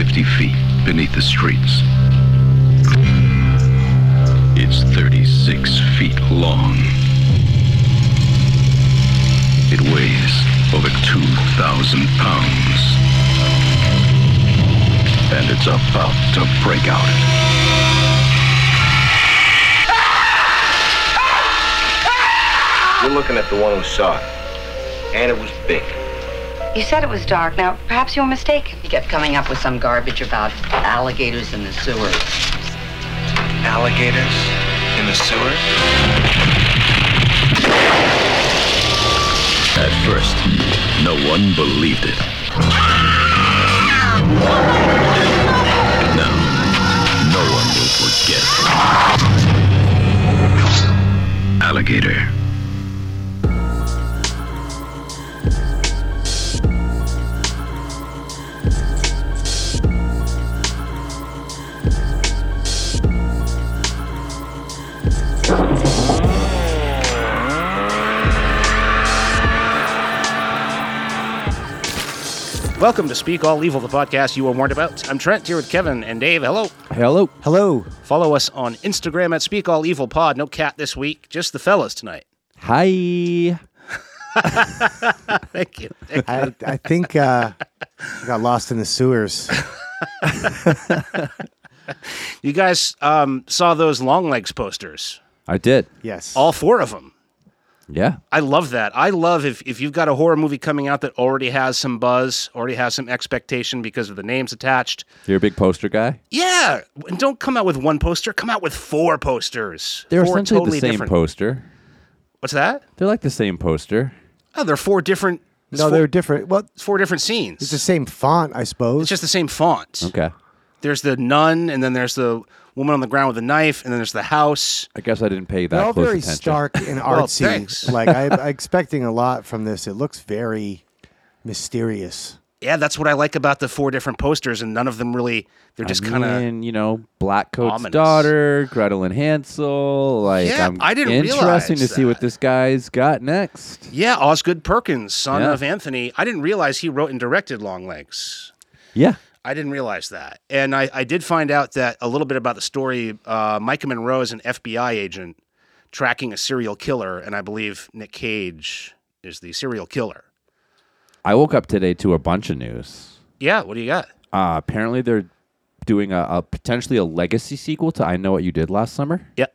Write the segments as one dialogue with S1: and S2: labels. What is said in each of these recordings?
S1: 50 feet beneath the streets. It's 36 feet long. It weighs over 2,000 pounds. And it's about to break out.
S2: You're looking at the one who saw it. And it was big.
S3: You said it was dark. Now, perhaps you were mistaken.
S4: He kept coming up with some garbage about alligators in the sewers.
S5: Alligators in the sewer?
S1: At first, no one believed it. Now, no one will forget. Alligator.
S6: Welcome to Speak All Evil, the podcast you were warned about. I'm Trent here with Kevin and Dave. Hello.
S7: Hello.
S8: Hello.
S6: Follow us on Instagram at Speak All Evil Pod. No cat this week, just the fellas tonight.
S7: Hi.
S6: Thank you.
S8: I, I think uh, I got lost in the sewers.
S6: You guys um, saw those Longlegs posters,
S7: I did.
S8: Yes.
S6: all four of them.
S7: Yeah.
S6: I love that. I love if, if you've got a horror movie coming out that already has some buzz, already has some expectation because of the names attached.
S7: You're a big poster guy?
S6: Yeah, and don't come out with one poster. Come out with four posters.
S7: They're
S6: four
S7: essentially
S6: totally
S7: the same
S6: different.
S7: poster.
S6: What's that?
S7: They're like the same poster.
S6: Oh, they're four different.
S8: no,
S6: four,
S8: they're different. Well,
S6: it's four different scenes.
S8: it's the same font, I suppose.
S6: It's just the same font.
S7: Okay.
S6: There's the nun, and then there's the woman on the ground with a knife, and then there's the house.
S7: I guess I didn't pay that
S8: They're all
S7: close
S8: very
S7: attention.
S8: stark and
S6: Well,
S8: artsy.
S6: thanks.
S8: like I, I'm expecting a lot from this. It looks very mysterious.
S6: Yeah, that's what I like about the four different posters, and none of them really. They're just kind of.
S7: mean, you know, Black Coat's
S6: ominous.
S7: daughter, Gretel and Hansel. Like,
S6: Yeah,
S7: I'm
S6: I didn't
S7: interesting to
S6: realize
S7: see what
S6: that.
S7: this guy's got next.
S6: Yeah, Osgood Perkins, son
S7: Yeah.
S6: of Anthony. I didn't realize he wrote and directed Longlegs.
S7: Yeah.
S6: I didn't realize that. And I, I did find out that a little bit about the story. Uh, Maika Monroe is an FBI agent tracking a serial killer, and I believe Nick Cage is the serial killer.
S7: I woke up today to a bunch of news.
S6: Yeah, what do you got?
S7: Uh, apparently, they're doing a, a potentially a legacy sequel to I Know What You Did Last Summer.
S6: Yep.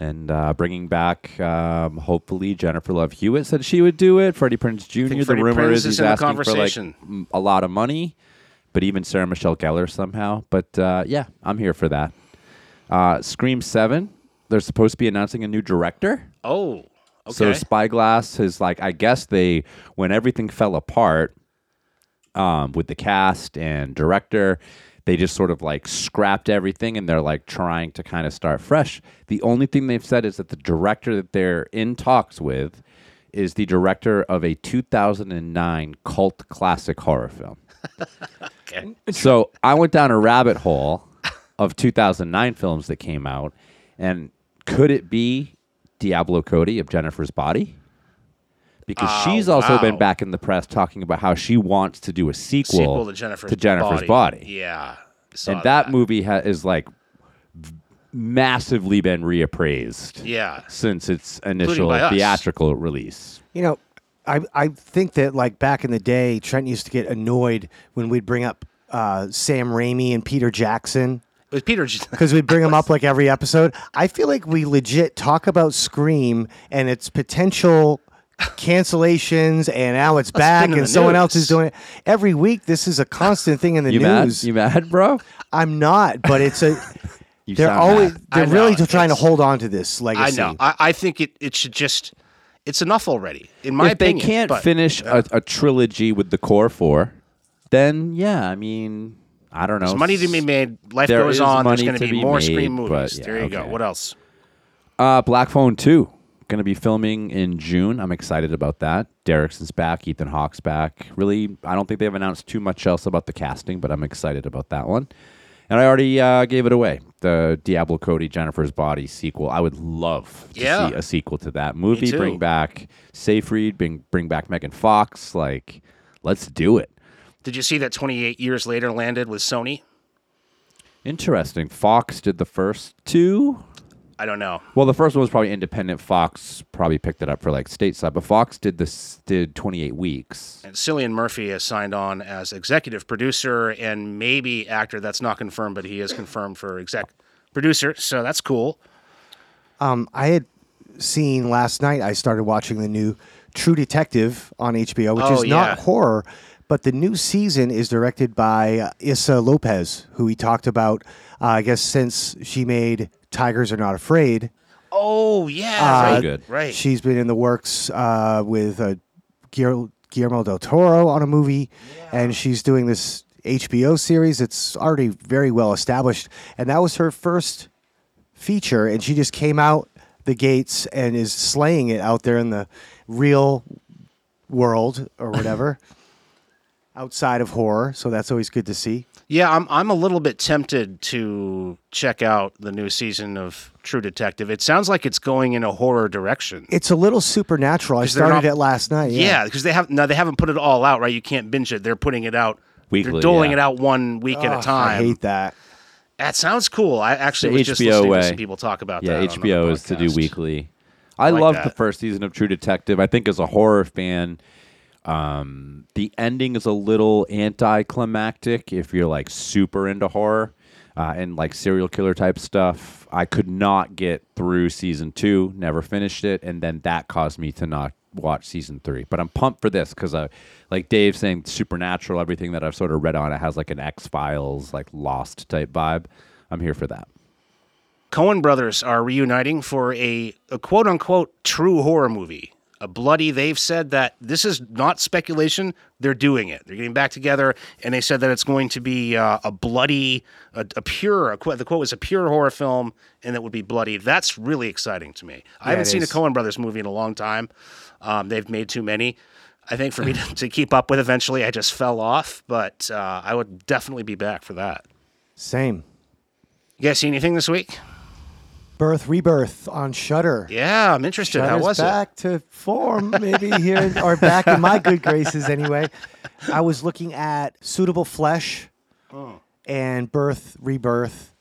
S7: and uh, bringing back hopefully hopefully Jennifer Love Hewitt said she would do it. Freddie Prinze Jr. The
S6: Freddie
S7: rumor
S6: Prinze
S7: is
S6: is
S7: he's
S6: in the
S7: asking for like
S6: conversation.
S7: m- a lot of money, but even Sarah Michelle Gellar somehow. But uh, yeah, I'm here for that. Uh, Scream Seven. They're supposed to be announcing a new director.
S6: Oh, okay.
S7: So Spyglass is like I guess they when everything fell apart um, with the cast and director, they just sort of like scrapped everything and they're like trying to kind of start fresh. The only thing they've said is that the director that they're in talks with is the director of a 2009 cult classic horror film.
S6: okay.
S7: So I went down a rabbit hole of 2009 films that came out, and could it be Diablo Cody of Jennifer's Body? Because oh, she's also been back in the press talking about how she wants to do a sequel,
S6: Sequel to Jennifer's,
S7: to Jennifer's Body.
S6: Yeah. saw
S7: And that, movie ha- is like massively been reappraised
S6: Yeah.
S7: since its initial
S6: by us.
S7: theatrical release.
S8: You know, I I think that like back in the day, Trent used to get annoyed when we'd bring up uh, Sam Raimi and Peter Jackson
S6: It was Peter.
S8: Because we'd bring them up like every episode. I feel like we legit talk about Scream and its potential cancellations, and now it's back, and someone else is doing it every week. This is a constant thing in the
S7: You mad?
S8: news.
S7: You mad, bro?
S8: I'm not, but it's a.
S7: You
S8: they're always
S7: mad.
S8: they're really trying to hold on to this legacy.
S6: I know. I, I think it, it should just. It's enough already, in my
S7: if
S6: opinion.
S7: they can't
S6: but-
S7: finish a, a trilogy with the core four, then yeah, I mean, I don't know.
S6: There's money to be made. Life
S7: There
S6: goes on. There's going
S7: to
S6: be
S7: be
S6: more
S7: made,
S6: Scream movies.
S7: yeah,
S6: there you go. What else?
S7: Uh, Black Phone Two going to be filming in June. I'm excited about that. Derrickson's back. Ethan Hawke's back. Really, I don't think they've announced too much else about the casting, but I'm excited about that one. And I already uh, gave it away. The Diablo Cody Jennifer's Body sequel. I would love to
S6: Yeah.
S7: see a sequel to that movie. Bring back Seyfried. Bring bring back Megan Fox. Like, let's do it.
S6: Did you see that 28 years later landed with Sony?
S7: Interesting. Fox did the first two.
S6: I don't know.
S7: Well, the first one was probably independent. Fox probably picked it up for like stateside, but Fox did this did 28 weeks.
S6: And Cillian Murphy has signed on as executive producer and maybe actor. That's not confirmed, but he is confirmed for exec producer. So that's cool.
S8: Um, I had seen last night. I started watching the new True Detective on HBO, which
S6: Oh,
S8: is not horror, but the new season is directed by uh, Issa Lopez, who we talked about. Uh, I guess since she made Tigers Are Not Afraid,
S6: Oh yeah,
S8: Uh,
S6: right.
S7: good.
S6: Right.
S8: she's been in the works uh, with uh, Guillermo del Toro on a movie, and she's doing this HBO series. It's already very well established, and that was her first feature, and she just came out the gates and is slaying it out there in the real world or whatever. Outside of horror, so that's always good to see.
S6: Yeah, I'm I'm a little bit tempted to check out the new season of True Detective. It sounds like it's going in a horror direction.
S8: It's a little supernatural. I started
S6: not-
S8: it last night.
S6: yeah, because they have no, they haven't put it all out, right? You can't binge it. They're putting it out
S7: Weekly,
S6: They're doling
S7: yeah.
S6: it out one week at a time.
S8: I hate that.
S6: That sounds cool. I actually
S7: The
S6: was just
S7: HBO
S6: listening to
S7: way.
S6: some people talk about
S7: Yeah,
S6: that. on
S7: HBO
S6: another
S7: is to do weekly. I,
S6: like
S7: loved the first season of True Detective. I think as a horror fan, um, the ending is a little anticlimactic if you're like super into horror uh, and like serial killer type stuff. I could not get through season two, never finished it, and then that caused me to not watch season three. But I'm pumped for this because I, like Dave saying, supernatural. Everything that I've sort of read on it has like an X Files, like Lost type vibe. I'm here for that.
S6: Coen brothers are reuniting for a, a quote unquote true horror movie. A bloody, they've said that this is not speculation. They're doing it. They're getting back together, and they said that it's going to be uh, a bloody, a, a pure, a, quote- the quote was a pure horror film, and it would be bloody. That's really exciting to me. I haven't seen
S8: is.
S6: a Coen brothers movie in a long time. Um, they've made too many. I think for me to, to keep up with eventually, I just fell off, but uh, I would definitely be back for that.
S8: Same.
S6: You guys see anything this week?
S8: Birth Rebirth on Shudder.
S6: Yeah, I'm interested. How
S8: Shudder's
S6: was it?
S8: back to form, maybe here or back in my good graces anyway. I was looking at Suitable Flesh
S6: Oh.
S8: and Birth Rebirth.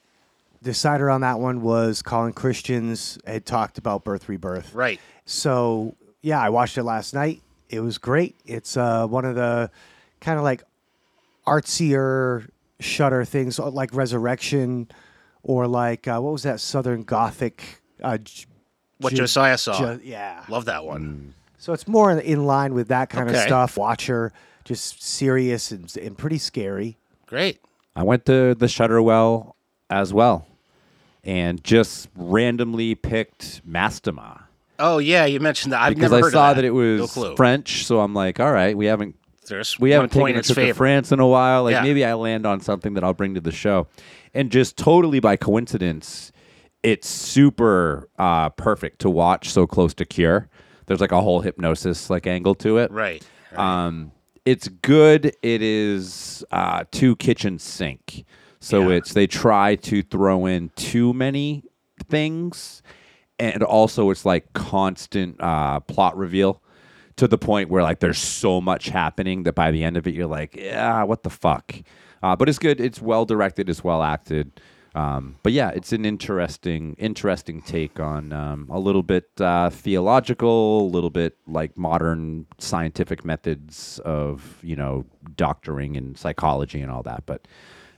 S8: Decider on that one was Colin Christians had talked about Birth Rebirth.
S6: Right.
S8: So yeah, I watched it last night. It was great. It's uh, one of the kind of like artsier Shudder things, like Resurrection, or like uh, what was that Southern Gothic? Uh, J-
S6: What
S8: Ju-
S6: Josiah saw.
S8: Ju- yeah.
S6: Love that one.
S8: So it's more in line with that kind of
S6: Okay.
S8: stuff. Watcher, just serious and, and pretty scary.
S6: Great.
S7: I went to the Shutterwell as well, and just randomly picked Mastemah
S6: Oh yeah, you mentioned that. I've
S7: because
S6: never
S7: I
S6: heard
S7: saw
S6: of that.
S7: that it
S6: no
S7: was
S6: clue.
S7: French. So I'm like, all right, we haven't
S6: There's
S7: we
S6: one
S7: haven't
S6: point
S7: taken
S6: in
S7: a
S6: its
S7: trip to
S6: favor.
S7: France in a while. Like
S6: Yeah.
S7: maybe I land on something that I'll bring to the show, and just totally by coincidence, it's super uh, perfect to watch so close to Cure. There's like a whole hypnosis like angle to it.
S6: Right.
S7: Um, it's good. It is uh, too kitchen sink. So
S6: Yeah.
S7: it's they try to throw in too many things, and also it's like constant uh, plot reveal to the point where like there's so much happening that by the end of it you're like, yeah, what the fuck. Uh, but it's good. It's well directed. It's well acted. Um, but yeah, it's an interesting, interesting take on um, a little bit uh, theological, a little bit like modern scientific methods of you know doctoring and psychology and all that. But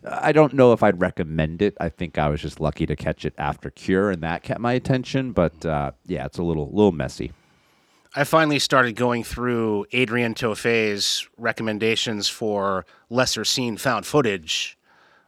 S7: I don't know if I'd recommend it. I think I was just lucky to catch it after Cure, and that kept my attention. But uh, yeah, it's a little, little messy.
S6: I finally started going through Adrian Tofei's recommendations for lesser seen found footage.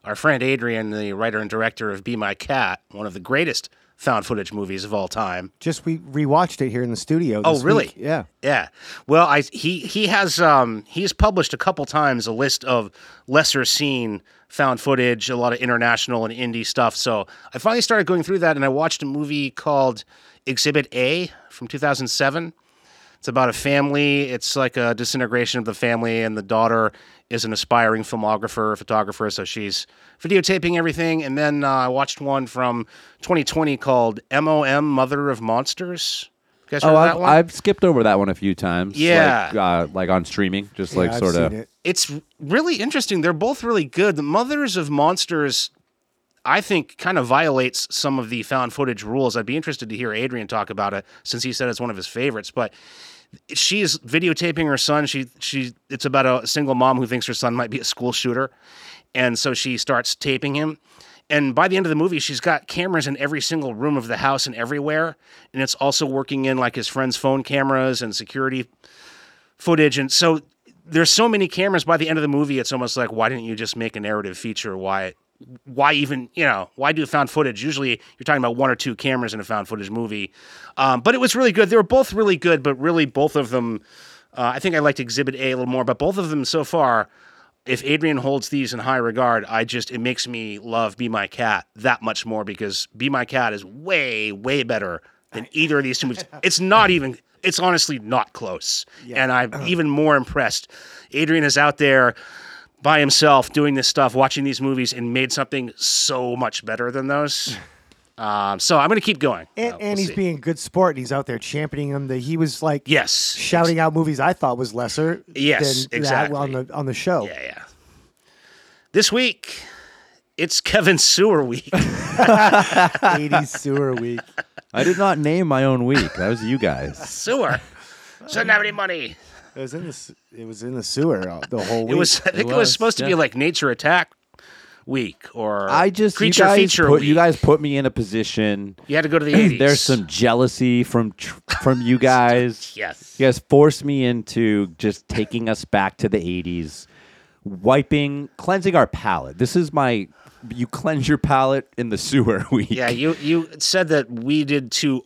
S6: Our friend Adrian, the writer and director of Be My Cat, one of the greatest found footage movies of all time.
S8: Just we rewatched it here in the studio.
S6: Oh, really?
S8: week. Yeah.
S6: Yeah. Well, I he he has um he's published a couple times a list of lesser seen found footage, a lot of international and indie stuff. So I finally started going through that, and I watched a movie called Exhibit A from 2007. It's about a family. It's like a disintegration of the family, and the daughter is an aspiring filmographer, photographer. So she's videotaping everything. And then uh, I watched one from 2020 called MOM Mother of Monsters. You guys heard
S7: Oh,
S6: of
S7: I've,
S6: one?
S7: I've skipped over that one a few times.
S6: Yeah.
S7: like, uh, like on streaming, just like
S8: Yeah, I've
S7: sort of.
S8: seen it.
S6: it's really interesting. They're both really good. The Mothers of Monsters, I think, kind of violates some of the found footage rules. I'd be interested to hear Adrian talk about it since he said it's one of his favorites. But she is videotaping her son. She she it's about a single mom who thinks her son might be a school shooter, and so she starts taping him. And by the end of the movie, she's got cameras in every single room of the house and everywhere. And it's also working in like his friend's phone cameras and security footage. And so there's so many cameras by the end of the movie, it's almost like, why didn't you just make a narrative feature? Why why even, you know, why do found footage? Usually you're talking about one or two cameras in a found footage movie. Um, but it was really good. They were both really good, but really both of them uh, I think I liked Exhibit A a little more, but both of them so far, if Adrian holds these in high regard, I just it makes me love Be My Cat that much more because Be My Cat is way way better than either of these two movies. It's not even. It's honestly not close, and I'm even more impressed. Adrian is out there by himself doing this stuff, watching these movies, and made something so much better than those. Um, so I'm going to keep going.
S8: And,
S6: Uh, we'll
S8: and he's
S6: see.
S8: being a good sport, and he's out there championing them. That he was like
S6: yes,
S8: shouting out movies I thought was lesser
S6: Yes,
S8: than
S6: exactly.
S8: that on the on the show.
S6: Yeah, yeah. This week, it's Kevin Sewer week.
S8: 80s sewer week.
S7: I did not name my own week. That was you guys.
S6: Sewer. Shouldn't have any money.
S8: It was in the it was in the sewer uh, the whole week.
S6: It was. I think it was,
S7: was,
S6: supposed to be like Nature Attack week or
S7: I just
S6: creature
S7: you guys
S6: feature
S7: put
S6: week.
S7: you guys put me in a position.
S6: You had to go to the eighties.
S7: There's some jealousy from from you guys.
S6: Yes.
S7: You guys forced me into just taking us back to the 80s, wiping, cleansing our palate. This is my you cleanse your palate in the sewer week.
S6: Yeah, you you said that we did two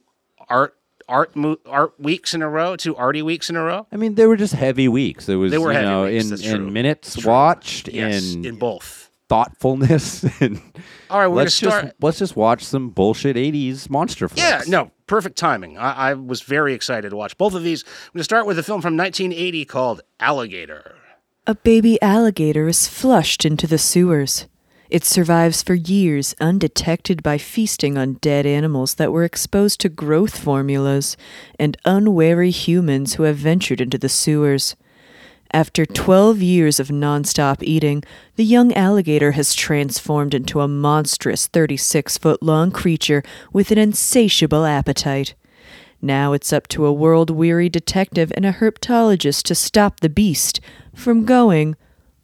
S6: art art mo- art weeks in a row, two arty weeks in a row.
S7: I mean, they were just heavy weeks. It was
S6: They were
S7: you
S6: heavy
S7: know
S6: weeks,
S7: in
S6: that's
S7: in minutes
S6: True.
S7: watched,
S6: Yes,
S7: in,
S6: in both.
S7: thoughtfulness, and
S6: All right, we're
S7: let's
S6: gonna
S7: just
S6: start.
S7: let's just watch some bullshit 80s monster flicks.
S6: Yeah, no, perfect timing. I, I was very excited to watch both of these. I'm going to start with a film from 1980 called Alligator.
S5: A baby alligator is flushed into the sewers. It survives for years undetected by feasting on dead animals that were exposed to growth formulas and unwary humans who have ventured into the sewers. After 12 years of nonstop eating, the young alligator has transformed into a monstrous 36 foot long creature with an insatiable appetite. Now it's up to a world weary detective and a herpetologist to stop the beast from going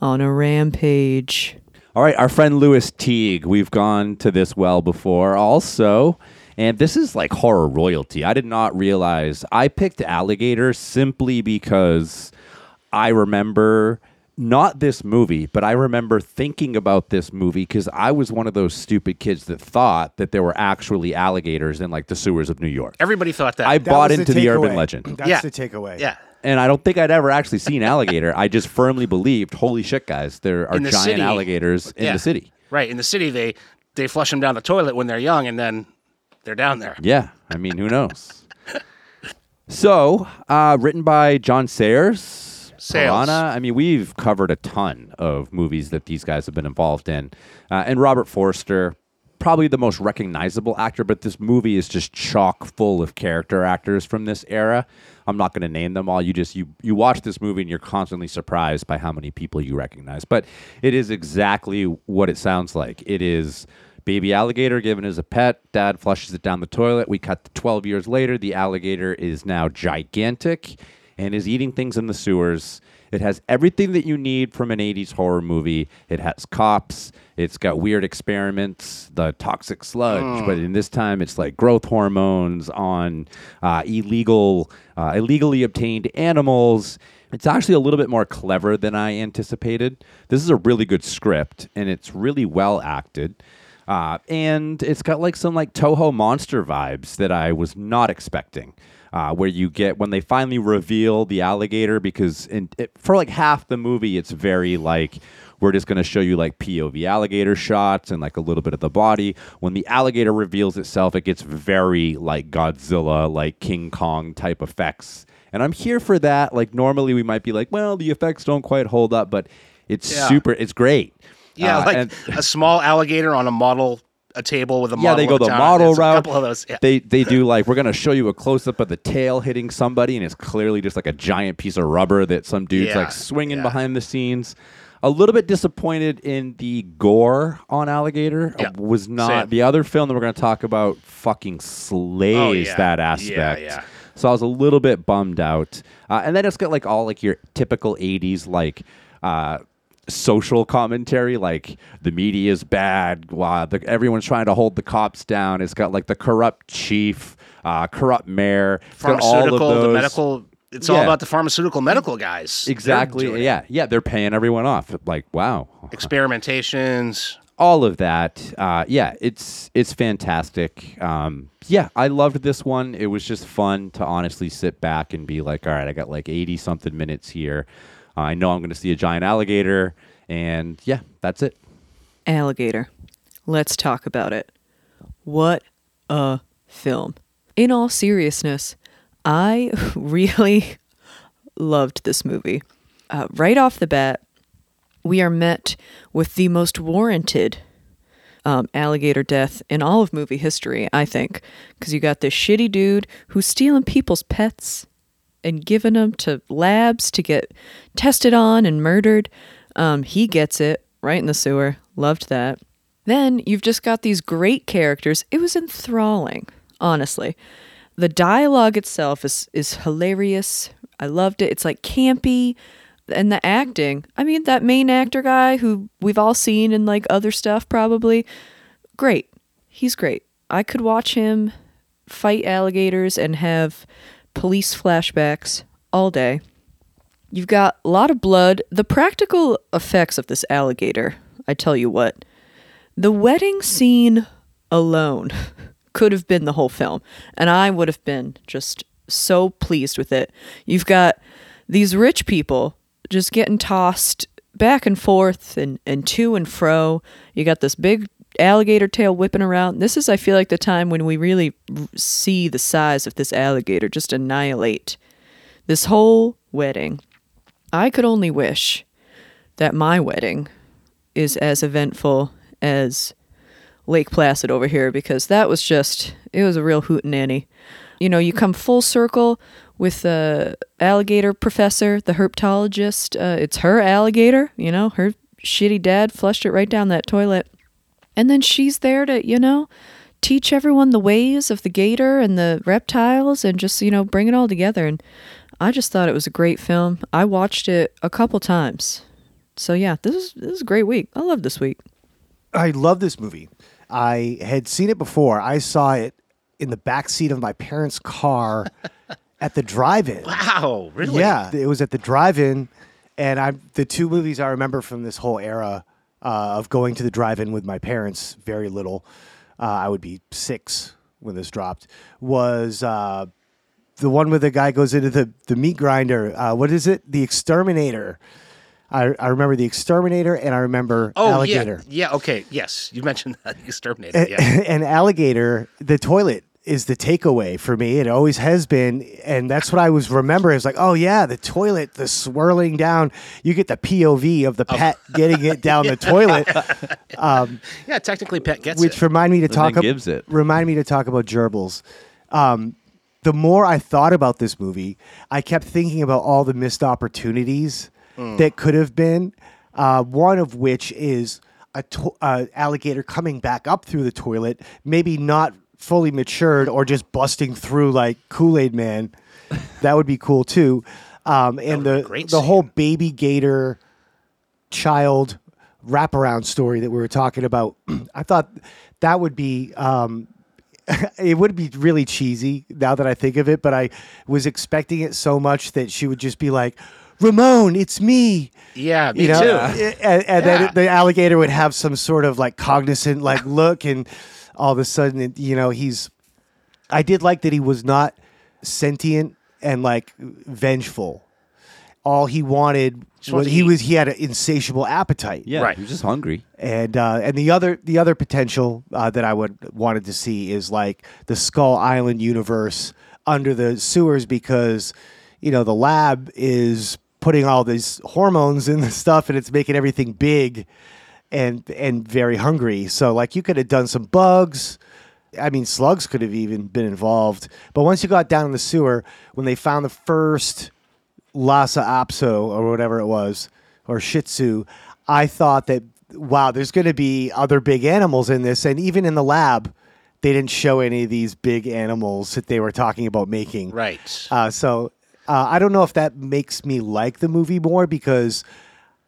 S5: on a rampage.
S7: All right, our friend Lewis Teague. We've gone to this well before, also. And this is like horror royalty. I did not realize I picked Alligator simply because I remember not this movie, but I remember thinking about this movie because I was one of those stupid kids that thought that there were actually alligators in like the sewers of New York.
S6: Everybody thought that.
S7: I
S8: That
S7: bought
S8: was
S7: into the urban
S8: takeaway.
S7: legend.
S8: That's
S6: Yeah.
S8: the takeaway.
S6: yeah.
S7: And I don't think I'd ever actually seen alligator. I just firmly believed, holy shit, guys, there are
S6: In the
S7: giant
S6: city.
S7: alligators in
S6: Yeah.
S7: the city.
S6: Right. In the city, they they flush them down the toilet when they're young, and then they're down there.
S7: Yeah, I mean, who knows? so, uh, written by John Sayers.
S6: Sayles.
S7: Piranha. I mean, we've covered a ton of movies that these guys have been involved in. Uh, and Robert Forster, probably the most recognizable actor, but this movie is just chock full of character actors from this era. I'm not going to name them all. You just you you watch this movie and you're constantly surprised by how many people you recognize. But it is exactly what it sounds like. It is baby alligator given as a pet. Dad flushes it down the toilet. We cut to 12 years later. The alligator is now gigantic and is eating things in the sewers. It has everything that you need from an 80s horror movie. It has cops. It's got weird experiments, the toxic sludge, but in this time it's like growth hormones on uh, illegal, uh, illegally obtained animals. It's actually a little bit more clever than I anticipated. This is a really good script, and it's really well acted. Uh, and it's got like some like Toho monster vibes that I was not expecting. Uh, where you get when they finally reveal the alligator, because in, it, for like half the movie, it's very like we're just going to show you like POV alligator shots and like a little bit of the body. When the alligator reveals itself, it gets very like Godzilla, like King Kong type effects. And I'm here for that. Like normally we might be like, well, the effects don't quite hold up, but it's
S6: Yeah.
S7: super. It's great.
S6: Yeah,
S7: Uh,
S6: like
S7: and-
S6: a small alligator on a model a table with a
S7: yeah, they go the model route.
S6: A couple of those. Yeah.
S7: They they do like we're gonna show you a close up of the tail hitting somebody, and it's clearly just like a giant piece of rubber that some dude's
S6: Yeah,
S7: like swinging
S6: yeah.
S7: behind the scenes. A little bit disappointed in the gore on Alligator.
S6: Yeah,
S7: was not
S6: same.
S7: the other film that we're gonna talk about. Fucking slays
S6: Oh, yeah.
S7: that
S6: Yeah,
S7: aspect.
S6: yeah.
S7: So I was a little bit bummed out. Uh, and then it's got like all like your typical '80s like. Uh, social commentary like the media is bad wow, the, everyone's trying to hold the cops down it's got like the corrupt chief uh, corrupt mayor It's all of
S6: pharmaceutical, the medical. It's all about the pharmaceutical medical guys.
S7: Exactly yeah yeah they're paying everyone off like wow
S6: Experimentations.
S7: all of that uh, yeah it's it's fantastic um, yeah i loved this one it was just fun to honestly sit back and be like all right i got like 80 something minutes here I know i'm going to see a giant alligator and yeah that's it
S5: Alligator. Let's talk about it. What a film. In all seriousness, I really loved this movie. Uh, right off the bat, we are met with the most warranted um, alligator death in all of movie history, I think. Because you got this shitty dude who's stealing people's pets and given them to labs to get tested on and murdered. Um, he gets it right in the sewer. Loved that. Then you've just got these great characters. It was enthralling, honestly. The dialogue itself is is hilarious. I loved it. It's like campy. And the acting, I mean, that main actor guy who we've all seen in like other stuff probably, great. He's great. I could watch him fight alligators and have police flashbacks all day. You've got a lot of blood. The practical effects of this alligator, I tell you what, the wedding scene alone could have been the whole film, and I would have been just so pleased with it. You've got these rich people just getting tossed back and forth and, and to and fro. You got this big alligator tail whipping around. This is, I feel like, the time when we really see the size of this alligator just annihilate this whole wedding. I could only wish that my wedding is as eventful as Lake Placid over here because that was just it was a real hootenanny. You know, you come full circle with the alligator professor, the herpetologist. Uh, it's her alligator. You know, her shitty dad flushed it right down that toilet, and then she's there to you know teach everyone the ways of the gator and the reptiles and just you know bring it all together. And I just thought it was a great film. I watched it a couple times. So yeah, this is this is a great week. I love this week.
S8: I love this movie. I had seen it before. I saw it in the back seat of my parents' car at the drive-in.
S6: Wow, really?
S8: Yeah, it was at the drive-in, and I the two movies I remember from this whole era uh, of going to the drive-in with my parents. Very little. Uh, I would be six when this dropped. Was uh, the one where the guy goes into the the meat grinder? Uh, what is it? The exterminator. I, I remember the exterminator, and I remember
S6: Oh
S8: alligator.
S6: yeah, yeah. Okay, yes, you mentioned that exterminator.
S8: And,
S6: Yeah.
S8: and alligator, the toilet is the takeaway for me. It always has been, and that's what I was remembering. It's like, oh yeah, the toilet, the swirling down. You get the POV of the pet getting it down the toilet,
S6: yeah, technically, Pet gets
S8: which
S6: it.
S8: remind me to talk.
S7: thing gives it.
S8: Remind me to talk about gerbils. Um, the more I thought about this movie, I kept thinking about all the missed opportunities that could have been. Uh, one of which is a to- uh, alligator coming back up through the toilet, maybe not fully matured or just busting through like Kool Aid Man. that would be cool too. Um, and the
S6: great
S8: the whole baby gator child wraparound story that we were talking about, I thought that would be um, it would be really cheesy now that I think of it, but I was expecting it so much that she would just be like, Ramon, it's me.
S6: Yeah, me
S8: You know,
S6: too.
S8: and, and
S6: Yeah.
S8: then the alligator would have some sort of like cognizant like look, and all of a sudden, you know, he's. I did like that he was not sentient and like vengeful. All he wanted was he was he had an insatiable appetite
S7: Yeah,
S6: Right.
S7: he was just hungry.
S8: and uh, and the other the other potential uh, that I would wanted to see is like the Skull Island universe under the sewers because you know the lab is putting all these hormones in the stuff and it's making everything big and and very hungry. So like you could have done some bugs. I mean, slugs could have even been involved. But once you got down in the sewer, when they found the first Lhasa Apso or whatever it was, or Shih Tzu, I thought that wow, there's going to be other big animals in this, and even in the lab, they didn't show any of these big animals that they were talking about making.
S6: Right.
S8: Uh, so uh, I don't know if that makes me like the movie more because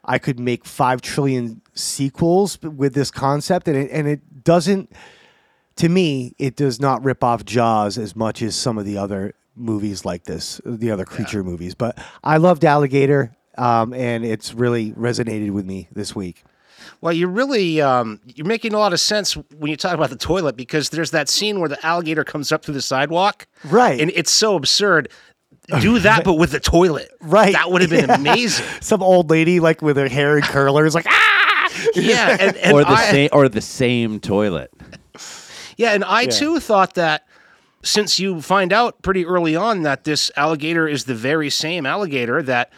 S8: I could make five trillion sequels with this concept, and it, and it doesn't. To me, it does not rip off Jaws as much as some of the other movies like this, the other creature movies. But I loved Alligator, um, and it's really resonated with me this week.
S6: Well, you're really um, you're making a lot of sense when you talk about the toilet because there's that scene where the alligator comes up through the sidewalk,
S8: Right.
S6: And it's so absurd. Do that, but with the toilet,
S8: Right.
S6: That would have been
S8: Yeah.
S6: amazing.
S8: Some old lady like with her hair in curlers, like ah.
S6: Yeah, and, and
S7: or the
S6: I,
S7: same or the same toilet.
S6: Yeah, and I
S8: Yeah.
S6: too thought that since you find out pretty early on that this alligator is the very same alligator that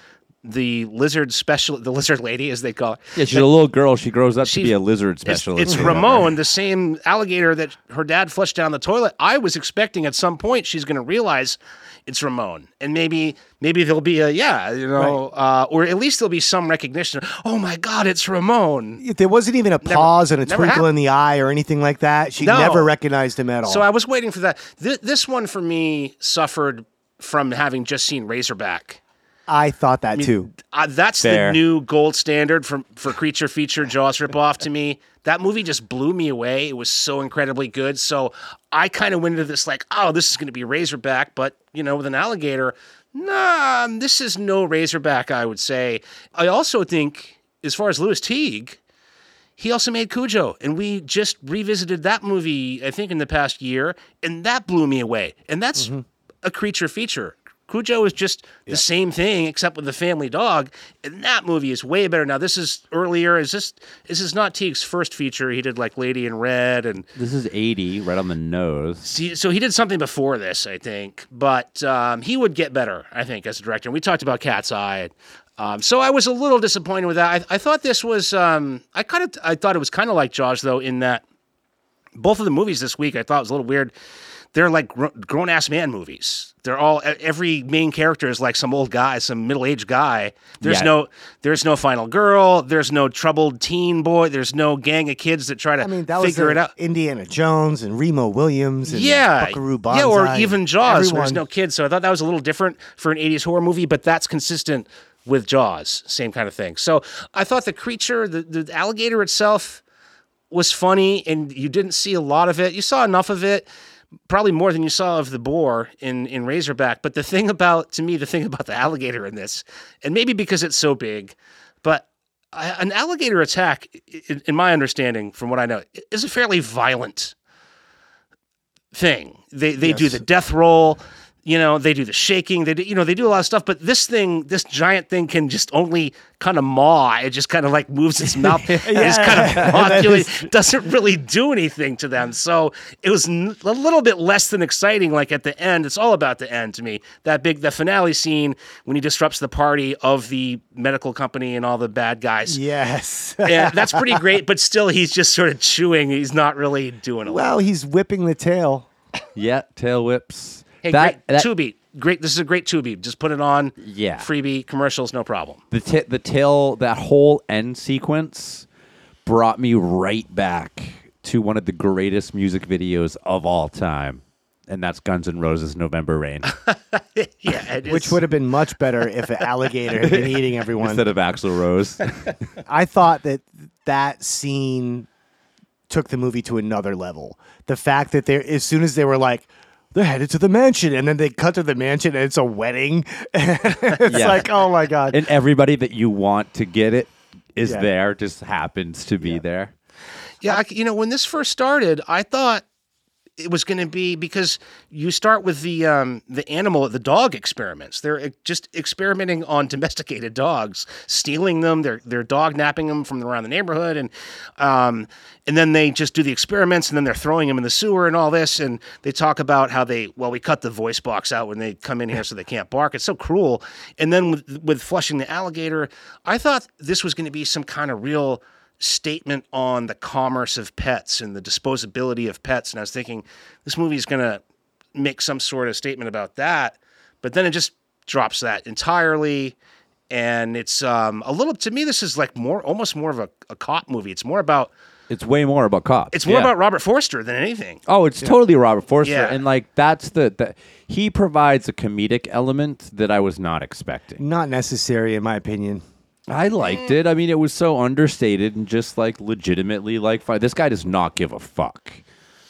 S6: the lizard special, the lizard lady, as they call it.
S7: Yeah, she's a little girl. She grows up to be a lizard
S6: It's,
S7: specialist.
S6: it's
S7: or whatever.
S6: Ramon, the same alligator that her dad flushed down the toilet. I was expecting at some point she's going to realize it's Ramon, and maybe maybe there'll be a yeah, you know, uh, or at least there'll be some recognition. Oh my God, it's Ramon.
S8: There wasn't even a pause and a twinkle
S6: happened.
S8: in the eye or anything like that. She
S6: No.
S8: never recognized him at all.
S6: So I was waiting for that. Th- this one for me suffered from having just seen Razorback.
S8: I thought that too.
S6: Uh, that's
S7: Fair.
S6: the new gold standard for for creature feature Jaws ripoff to me. That movie just blew me away. It was so incredibly good. So I kind of went into this like, oh, this is going to be Razorback, but you know, with an alligator. Nah, this is no Razorback. I would say. I also think, as far as Lewis Teague, he also made Cujo, and we just revisited that movie, I think, in the past year, and that blew me away. And that's
S8: Mm-hmm.
S6: a creature feature. Cujo is just the same thing, except with the family dog, and that movie is way better. Now, this is earlier. Is this this is not Teague's first feature? He did like Lady in Red, and
S7: This is 80, right on the nose.
S6: see, so he did something before this, I think. But um, he would get better, I think, as a director. And we talked about Cat's Eye. Um, so I was a little disappointed with that. I, I thought this was, um, I kind of, I thought it was kind of like Jaws, though, in that both of the movies this week I thought was a little weird. They're like gr- grown ass man movies. They're all every main character is like some old guy, some middle aged guy. There's
S7: Yeah.
S6: no there's no final girl. There's no troubled teen boy. There's no gang of kids that try to
S8: I mean, that was
S6: figure
S8: the
S6: it out.
S8: Indiana Jones and Remo Williams and
S6: Yeah,
S8: Buckaroo
S6: yeah, or even Jaws, where
S8: everyone.
S6: there's no kids. So I thought that was a little different for an '80s horror movie, but that's consistent with Jaws, same kind of thing. So I thought the creature, the, the alligator itself, was funny, and you didn't see a lot of it. You saw enough of it, probably more than you saw of the boar in in Razorback. But the thing about, to me, the thing about the alligator in this, and maybe because it's so big, but an alligator attack, in, in my understanding, from what I know, is a fairly violent thing. They they do the death roll. You know, they do the shaking. They do, you know, they do a lot of stuff. But this thing, this giant thing, can just only kind of maw. It just kind of like moves its mouth. It just kind of modulates. Doesn't really do anything to them. So it was n- a little bit less than exciting. Like at the end, it's all about the end to me. That big, the finale scene when he disrupts the party of the medical company and all the bad guys.
S8: Yes.
S6: Yeah, that's pretty great. But still, he's just sort of chewing. He's not really doing a lot.
S8: well, he's whipping the tail.
S7: Yeah, tail whips.
S6: Hey,
S7: that,
S6: great
S7: that
S6: Tubi. Great. This is a great Tubi. Just put it on.
S7: Yeah.
S6: Freebie commercials, no problem.
S7: the t- the tail that whole end sequence brought me right back to one of the greatest music videos of all time. And that's Guns N' Roses November Rain
S6: Yeah, it is.
S8: Which would have been much better if an alligator had been eating everyone.
S7: instead of Axl Rose.
S8: I thought that that scene took the movie to another level. The fact that they as soon as they were like, they're headed to the mansion, and then they cut to the mansion and it's a wedding. it's
S7: Yeah.
S8: like, oh my god.
S7: and everybody that you want to get it is
S8: Yeah.
S7: there, just happens to be there.
S6: Yeah, I, you know, when this first started, I thought it was going to be because you start with the um, the animal, the dog experiments. They're uh, just experimenting on domesticated dogs, stealing them. They're they're dog napping them from around the neighborhood, and um, and then they just do the experiments, and then they're throwing them in the sewer and all this. And they talk about how they well, we cut the voice box out when they come in here so they can't bark. It's so cruel. And then with with flushing the alligator, I thought this was going to be some kind of real statement on the commerce of pets and the disposability of pets. And I was thinking this movie is going to make some sort of statement about that, but then it just drops that entirely. And it's um, a little to me. This is like more, almost more of a, a cop movie. It's more about
S7: It's way more about cops.
S6: it's more
S7: Yeah.
S6: about Robert Forster than anything.
S7: Oh, it's totally Robert Forster,
S6: Yeah.
S7: and like that's the, the he provides a comedic element that I was not expecting.
S8: Not necessary, in my opinion.
S7: I liked mm. it. I mean, it was so understated and just like legitimately like fi- this guy does not give a fuck.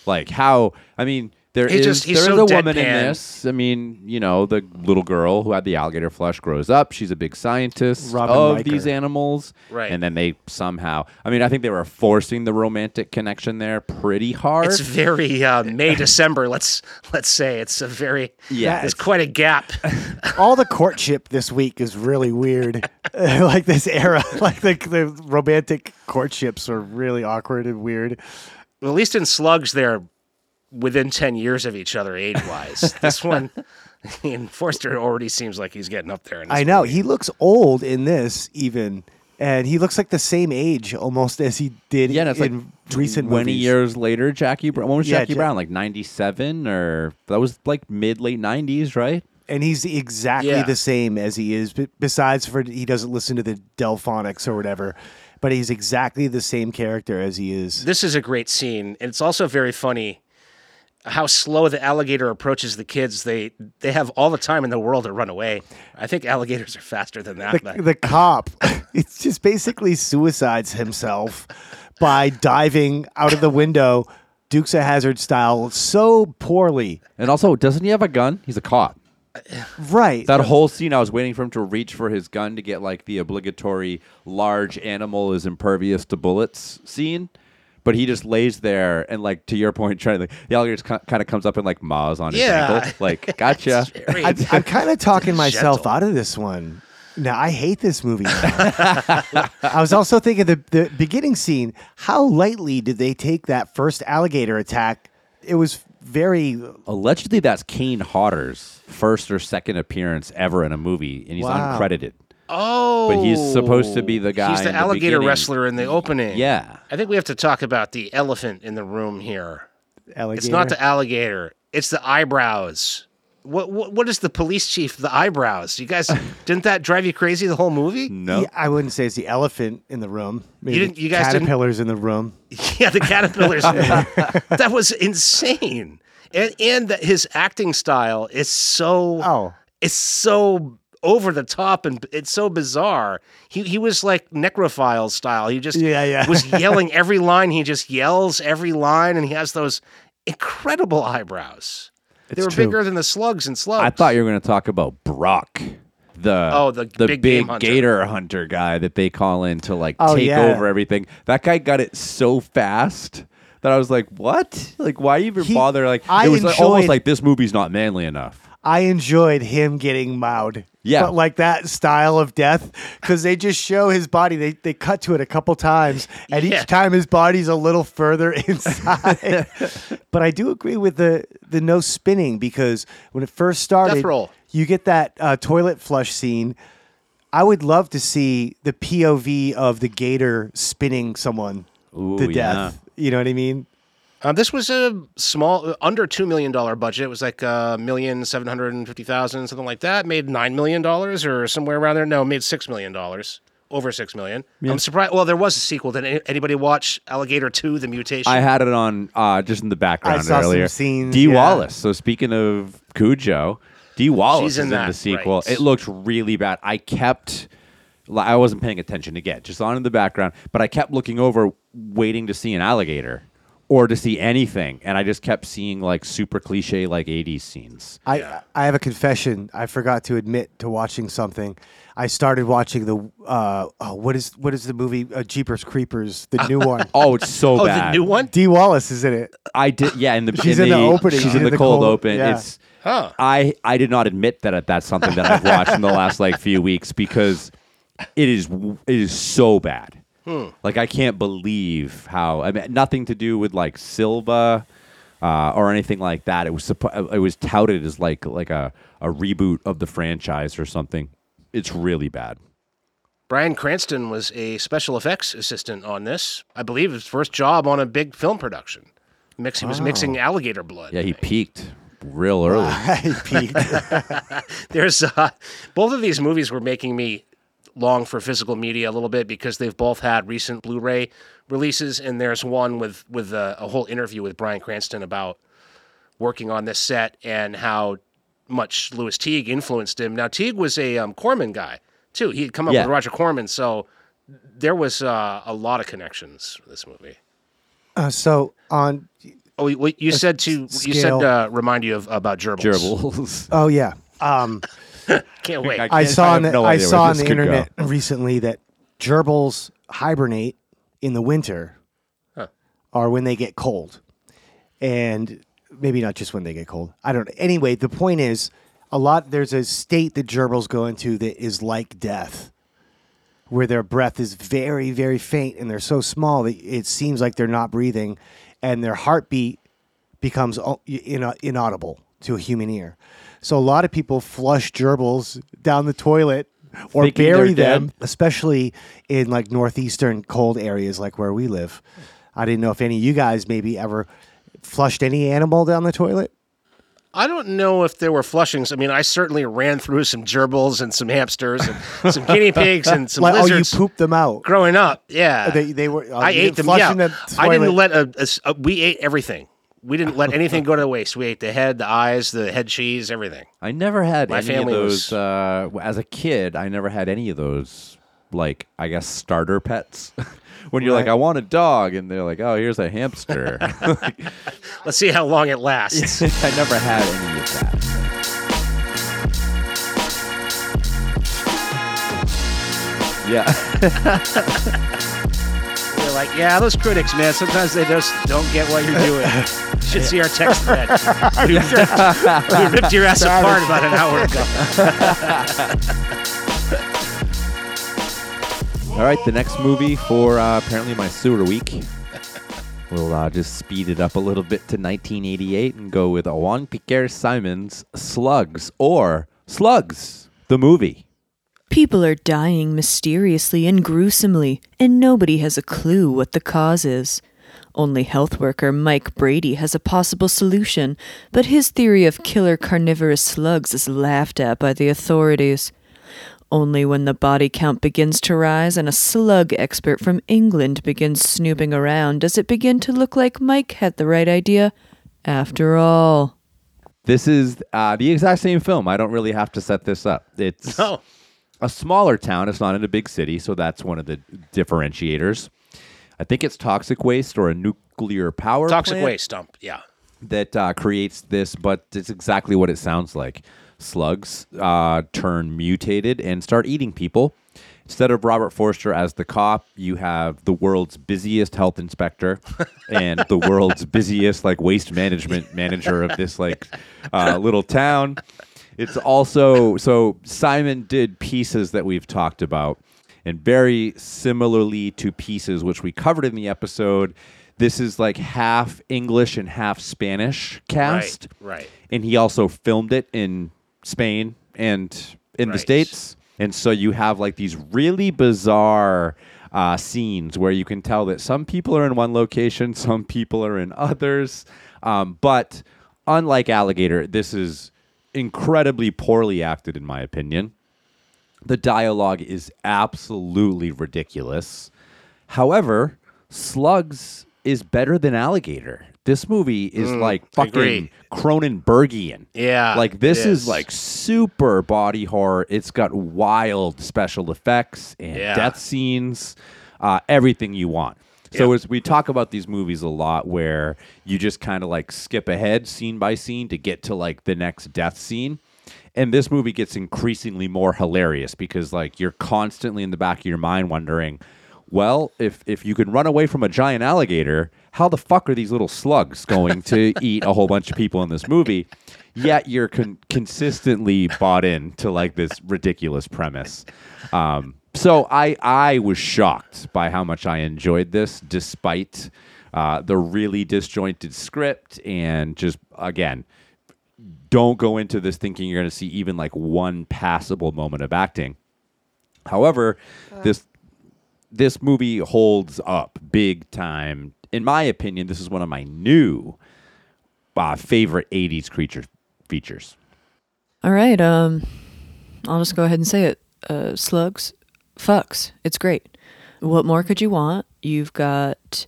S7: Like how? I mean, there
S6: He
S7: is
S6: just- he's
S7: there is
S6: so
S7: a woman in this. I mean, you know, the little girl who had the alligator flesh grows up. She's a big scientist
S8: Robin
S7: of
S8: Riker.
S7: these animals,
S6: Right.
S7: And then they somehow. I mean, I think they were forcing the romantic connection there pretty hard.
S6: It's very uh, May December. Let's let's say it's a very
S7: Yeah,
S6: There's
S7: it's-
S6: quite a gap.
S8: All the courtship this week is really weird. like this era, like the, the romantic courtships are really awkward and weird.
S6: At least in Slugs, they're within ten years of each other age wise. this one, I mean, Forster already seems like he's getting up there. In this
S8: I know
S6: movie.
S8: he looks old in this even, and he looks like the same age almost as he did
S7: Yeah, it's
S8: in
S7: like
S8: recent
S7: twenty
S8: movies.
S7: years later. Jackie Brown. When was
S8: Yeah,
S7: Jackie
S8: Ja-
S7: Brown? Like ninety seven, or that was like mid late nineties, right?
S8: and he's exactly
S6: Yeah.
S8: the same as he is. b- Besides, for he doesn't listen to the Delphonics or whatever, but he's exactly the same character as he is.
S6: This is a great scene, and it's also very funny how slow the alligator approaches the kids. They they have all the time in the world to run away. I think alligators are faster than that.
S8: the,
S6: but-
S8: the cop it's just basically suicides himself by diving out of the window dukes of hazard style so poorly
S7: And also, doesn't he have a gun? He's a cop.
S8: right
S7: That whole scene, I was waiting for him to reach for his gun to get like the obligatory large animal is impervious to bullets scene. But he just lays there and, like, to your point, trying to, like, the alligator just kind of comes up and, like, maws on his
S6: Yeah.
S7: ankle. Like, gotcha.
S6: Very-
S8: i'm, I'm kind of talking myself
S6: Gentle.
S8: out of this one now i hate this movie i was also thinking the, the beginning scene how lightly did they take that first alligator attack it was very
S7: Allegedly, that's Kane Hodder's first or second appearance ever in a movie, and he's
S8: Wow.
S7: uncredited.
S6: Oh,
S7: But he's supposed to be the oh, guy
S6: He's the
S7: in the
S6: alligator
S7: beginning.
S6: wrestler in the opening.
S7: Yeah.
S6: I think we have to talk about the elephant in the room here.
S8: alligator.
S6: It's not the alligator. It's the eyebrows. What, what what is the police chief? The eyebrows. You guys didn't that drive you crazy the whole movie?
S7: No.
S8: Yeah, I wouldn't say it's the elephant in the room. Maybe
S6: didn't- you guys didn't-
S8: caterpillars in the room.
S6: Yeah, the caterpillars. that was insane. And and that his acting style is so
S8: Oh.
S6: it's so over the top and it's so bizarre. He he was like necrophile style. He just
S8: Yeah, yeah.
S6: was yelling every line. He just yells every line, and he has those incredible eyebrows. they were
S8: true.
S6: bigger than the slugs and slugs.
S7: I thought you were going to talk about Brock, the
S6: Oh, the
S7: the
S6: big
S7: big,
S6: hunter.
S7: gator hunter guy that they call in to like
S8: Oh,
S7: take
S8: yeah.
S7: over everything. That guy got it so fast that I was like, "What? Like, why even
S8: He-
S7: bother?" Like,
S8: I
S7: it was like, almost like this movie's not manly enough.
S8: I enjoyed him getting mowed.
S7: Yeah.
S8: But like that style of death, because they just show his body. They, they cut to it a couple times, and
S6: Yeah.
S8: each time his body's a little further inside. but I do agree with the the no spinning because when it first started, you get that uh, toilet flush scene. I would love to see the POV of the gator spinning someone
S7: Ooh,
S8: to
S7: yeah.
S8: death. You know what I mean?
S6: Um, this was a small, under two million dollar budget. It was like a million seven hundred and fifty thousand, something like that. Made nine million dollars or somewhere around there. No, made six million dollars, over six million. I'm surprised. Well, there was a sequel. Did any- anybody watch Alligator Two: The Mutation?
S7: I had it on uh, just in the background
S8: saw some
S7: earlier.
S8: scenes,
S7: D
S8: yeah.
S7: Wallace. So speaking of Cujo, Dee Wallace
S6: She's
S7: is
S6: in
S7: in,
S6: that,
S7: the sequel.
S6: right.
S7: It looked really bad. I kept. li- I wasn't paying attention again, just on in the background, but I kept looking over, waiting to see an alligator or to see anything, and I just kept seeing like super cliche like '80s scenes.
S8: I I have a confession. I forgot to admit to watching something. I started watching the uh oh, what is what is the movie uh, Jeepers Creepers the new one.
S7: Oh, it's so
S6: oh,
S7: bad.
S6: the new one.
S8: Dee Wallace is in it.
S7: I did, yeah. In the
S8: She's
S7: in
S8: in the opening.
S7: She's in the cold, open.
S8: yeah.
S7: It's
S6: Huh.
S7: I I did not admit that that's something that I've watched in the last like few weeks because it is it is so bad. Like I can't believe how I mean nothing to do with like Salva uh, or anything like that. It was suppo- it was touted as like like a a reboot of the franchise or something. It's really bad.
S6: Bryan Cranston was a special effects assistant on this. I believe his first job on a big film production. Mix, he was mixing alligator blood.
S7: Yeah, he peaked real early.
S8: Pete.
S6: There's uh, both of these movies were making me long for physical media a little bit because they've both had recent Blu-ray releases, and there's one with with a, a whole interview with Bryan Cranston about working on this set and how much Lewis Teague influenced him. Now Teague was a um, Corman guy too. He had come up
S7: Yeah.
S6: with Roger Corman, so there was uh, a lot of connections for this movie.
S8: Uh, so on.
S6: Oh, you- wait, you said to you said uh, remind you of about gerbils.
S7: Gerbils.
S8: Oh yeah. Um,
S6: Can't wait.
S7: I
S8: I
S7: can't-
S8: saw
S7: I
S8: on the,
S7: no
S8: I saw on the
S7: could go.
S8: internet recently that gerbils hibernate in the winter,
S6: Huh.
S8: or when they get cold, and maybe not just when they get cold. I don't. know. Anyway, the point is, a lot there's a state that gerbils go into that is like death, where their breath is very very faint and they're so small that it seems like they're not breathing, and their heartbeat becomes o- in- inaudible to a human ear. So a lot of people flush gerbils down the toilet or
S7: Thinking
S8: bury them,
S7: dead?
S8: especially in like northeastern cold areas like where we live. I didn't know if any of you guys maybe ever flushed any animal down the toilet.
S6: I don't know if there were flushings. I mean, I certainly ran through some gerbils and some hamsters and some guinea pigs and some
S8: like, oh, you pooped them out.
S6: growing up. Yeah,
S8: They, they were. oh,
S6: I ate them. Yeah,
S8: in the
S6: I didn't
S8: toilet?
S6: let a, a s- a- We ate everything. We didn't let anything go to waste. We ate the head, the eyes, the head cheese, everything.
S7: I never had
S6: My
S7: any
S6: family
S7: of
S6: was-
S7: those. Uh, as a kid, I never had any of those. Like I guess starter pets. when you're like, I want a dog, and they're like, Oh, here's a hamster. Like,
S6: Let's see how long it lasts.
S7: I never had any of that. Yeah,
S6: We're like, yeah, those critics, man. Sometimes they just don't get what you're doing. You should see our text thread. We ripped, we ripped your ass apart about an hour ago.
S7: All right, the next movie for uh, apparently my sewer week. We'll uh, just speed it up a little bit to 1988 and go with Juan Piquer Simon's Slugs or Slugs, the movie.
S5: People are dying mysteriously and gruesomely, and nobody has a clue what the cause is. Only health worker Mike Brady has a possible solution, but his theory of killer carnivorous slugs is laughed at by the authorities. Only when the body count begins to rise and a slug expert from England begins snooping around does it begin to look like Mike had the right idea. After all.
S7: This is uh, the exact same film. I don't really have to set this up. It's
S6: Oh,
S7: a smaller town. It's not in a big city, so that's one of the differentiators. I think it's toxic waste or a nuclear power
S6: toxic
S7: plant
S6: waste dump. Yeah.
S7: that uh, creates this, but it's exactly what it sounds like. Slugs uh, turn mutated and start eating people. Instead of Robert Forster as the cop, you have the world's busiest health inspector and the world's busiest like waste management manager of this like uh, little town. It's also so Simon did pieces that we've talked about, and very similarly to pieces which we covered in the episode. This is like half English and half Spanish cast,
S6: right. right.
S7: And he also filmed it in Spain and in the states, and so you have like these really bizarre uh, scenes where you can tell that some people are in one location, some people are in others, um, but unlike Alligator, this is incredibly poorly acted, in my opinion. The dialogue is absolutely ridiculous. However, Slugs is better than Alligator. This movie is like fucking
S6: agree.
S7: Cronenbergian.
S6: Yeah,
S7: Like this
S6: it
S7: is
S6: is.
S7: like super body horror. It's got wild special effects and
S6: Yeah.
S7: death scenes, uh, everything you want. So as we talk about these movies a lot where you just kind of like skip ahead scene by scene to get to like the next death scene. And this movie gets increasingly more hilarious because like you're constantly in the back of your mind wondering, well, if if you can run away from a giant alligator, how the fuck are these little slugs going to eat a whole bunch of people in this movie? Yet you're con- consistently bought in to like this ridiculous premise. Um, so I I was shocked by how much I enjoyed this, despite uh, the really disjointed script and just again don't go into this thinking you're going to see even like one passable moment of acting. However, this this movie holds up big time. In my opinion, this is one of my new uh, favorite '80s creature features.
S5: All right, um, I'll just go ahead and say it. Uh, slugs, fucks. It's great. What more could you want? You've got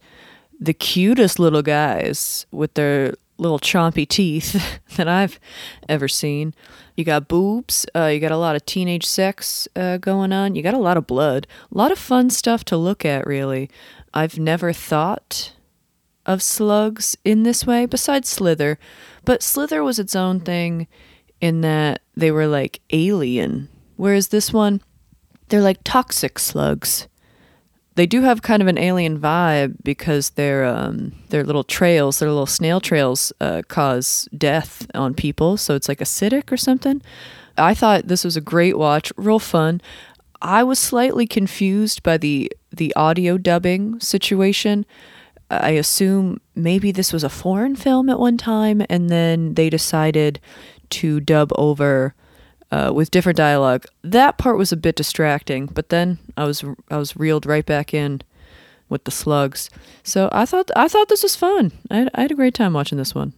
S5: the cutest little guys with their little chompy teeth that I've ever seen. You got boobs. Uh, you got a lot of teenage sex uh, going on. You got a lot of blood. A lot of fun stuff to look at, really. I've never thought of slugs in this way, besides Slither. But Slither was its own thing in that they were like alien, whereas this one, they're like toxic slugs. They do have kind of an alien vibe because their um, their little trails, their little snail trails, uh, cause death on people. So it's like acidic or something. I thought this was a great watch, real fun. I was slightly confused by the the audio dubbing situation. I assume maybe this was a foreign film at one time, and then they decided to dub over uh, with different dialogue. That part was a bit distracting, but then I was I was reeled right back in with the slugs. So I thought I thought this was fun. I had, I had a great time watching this one.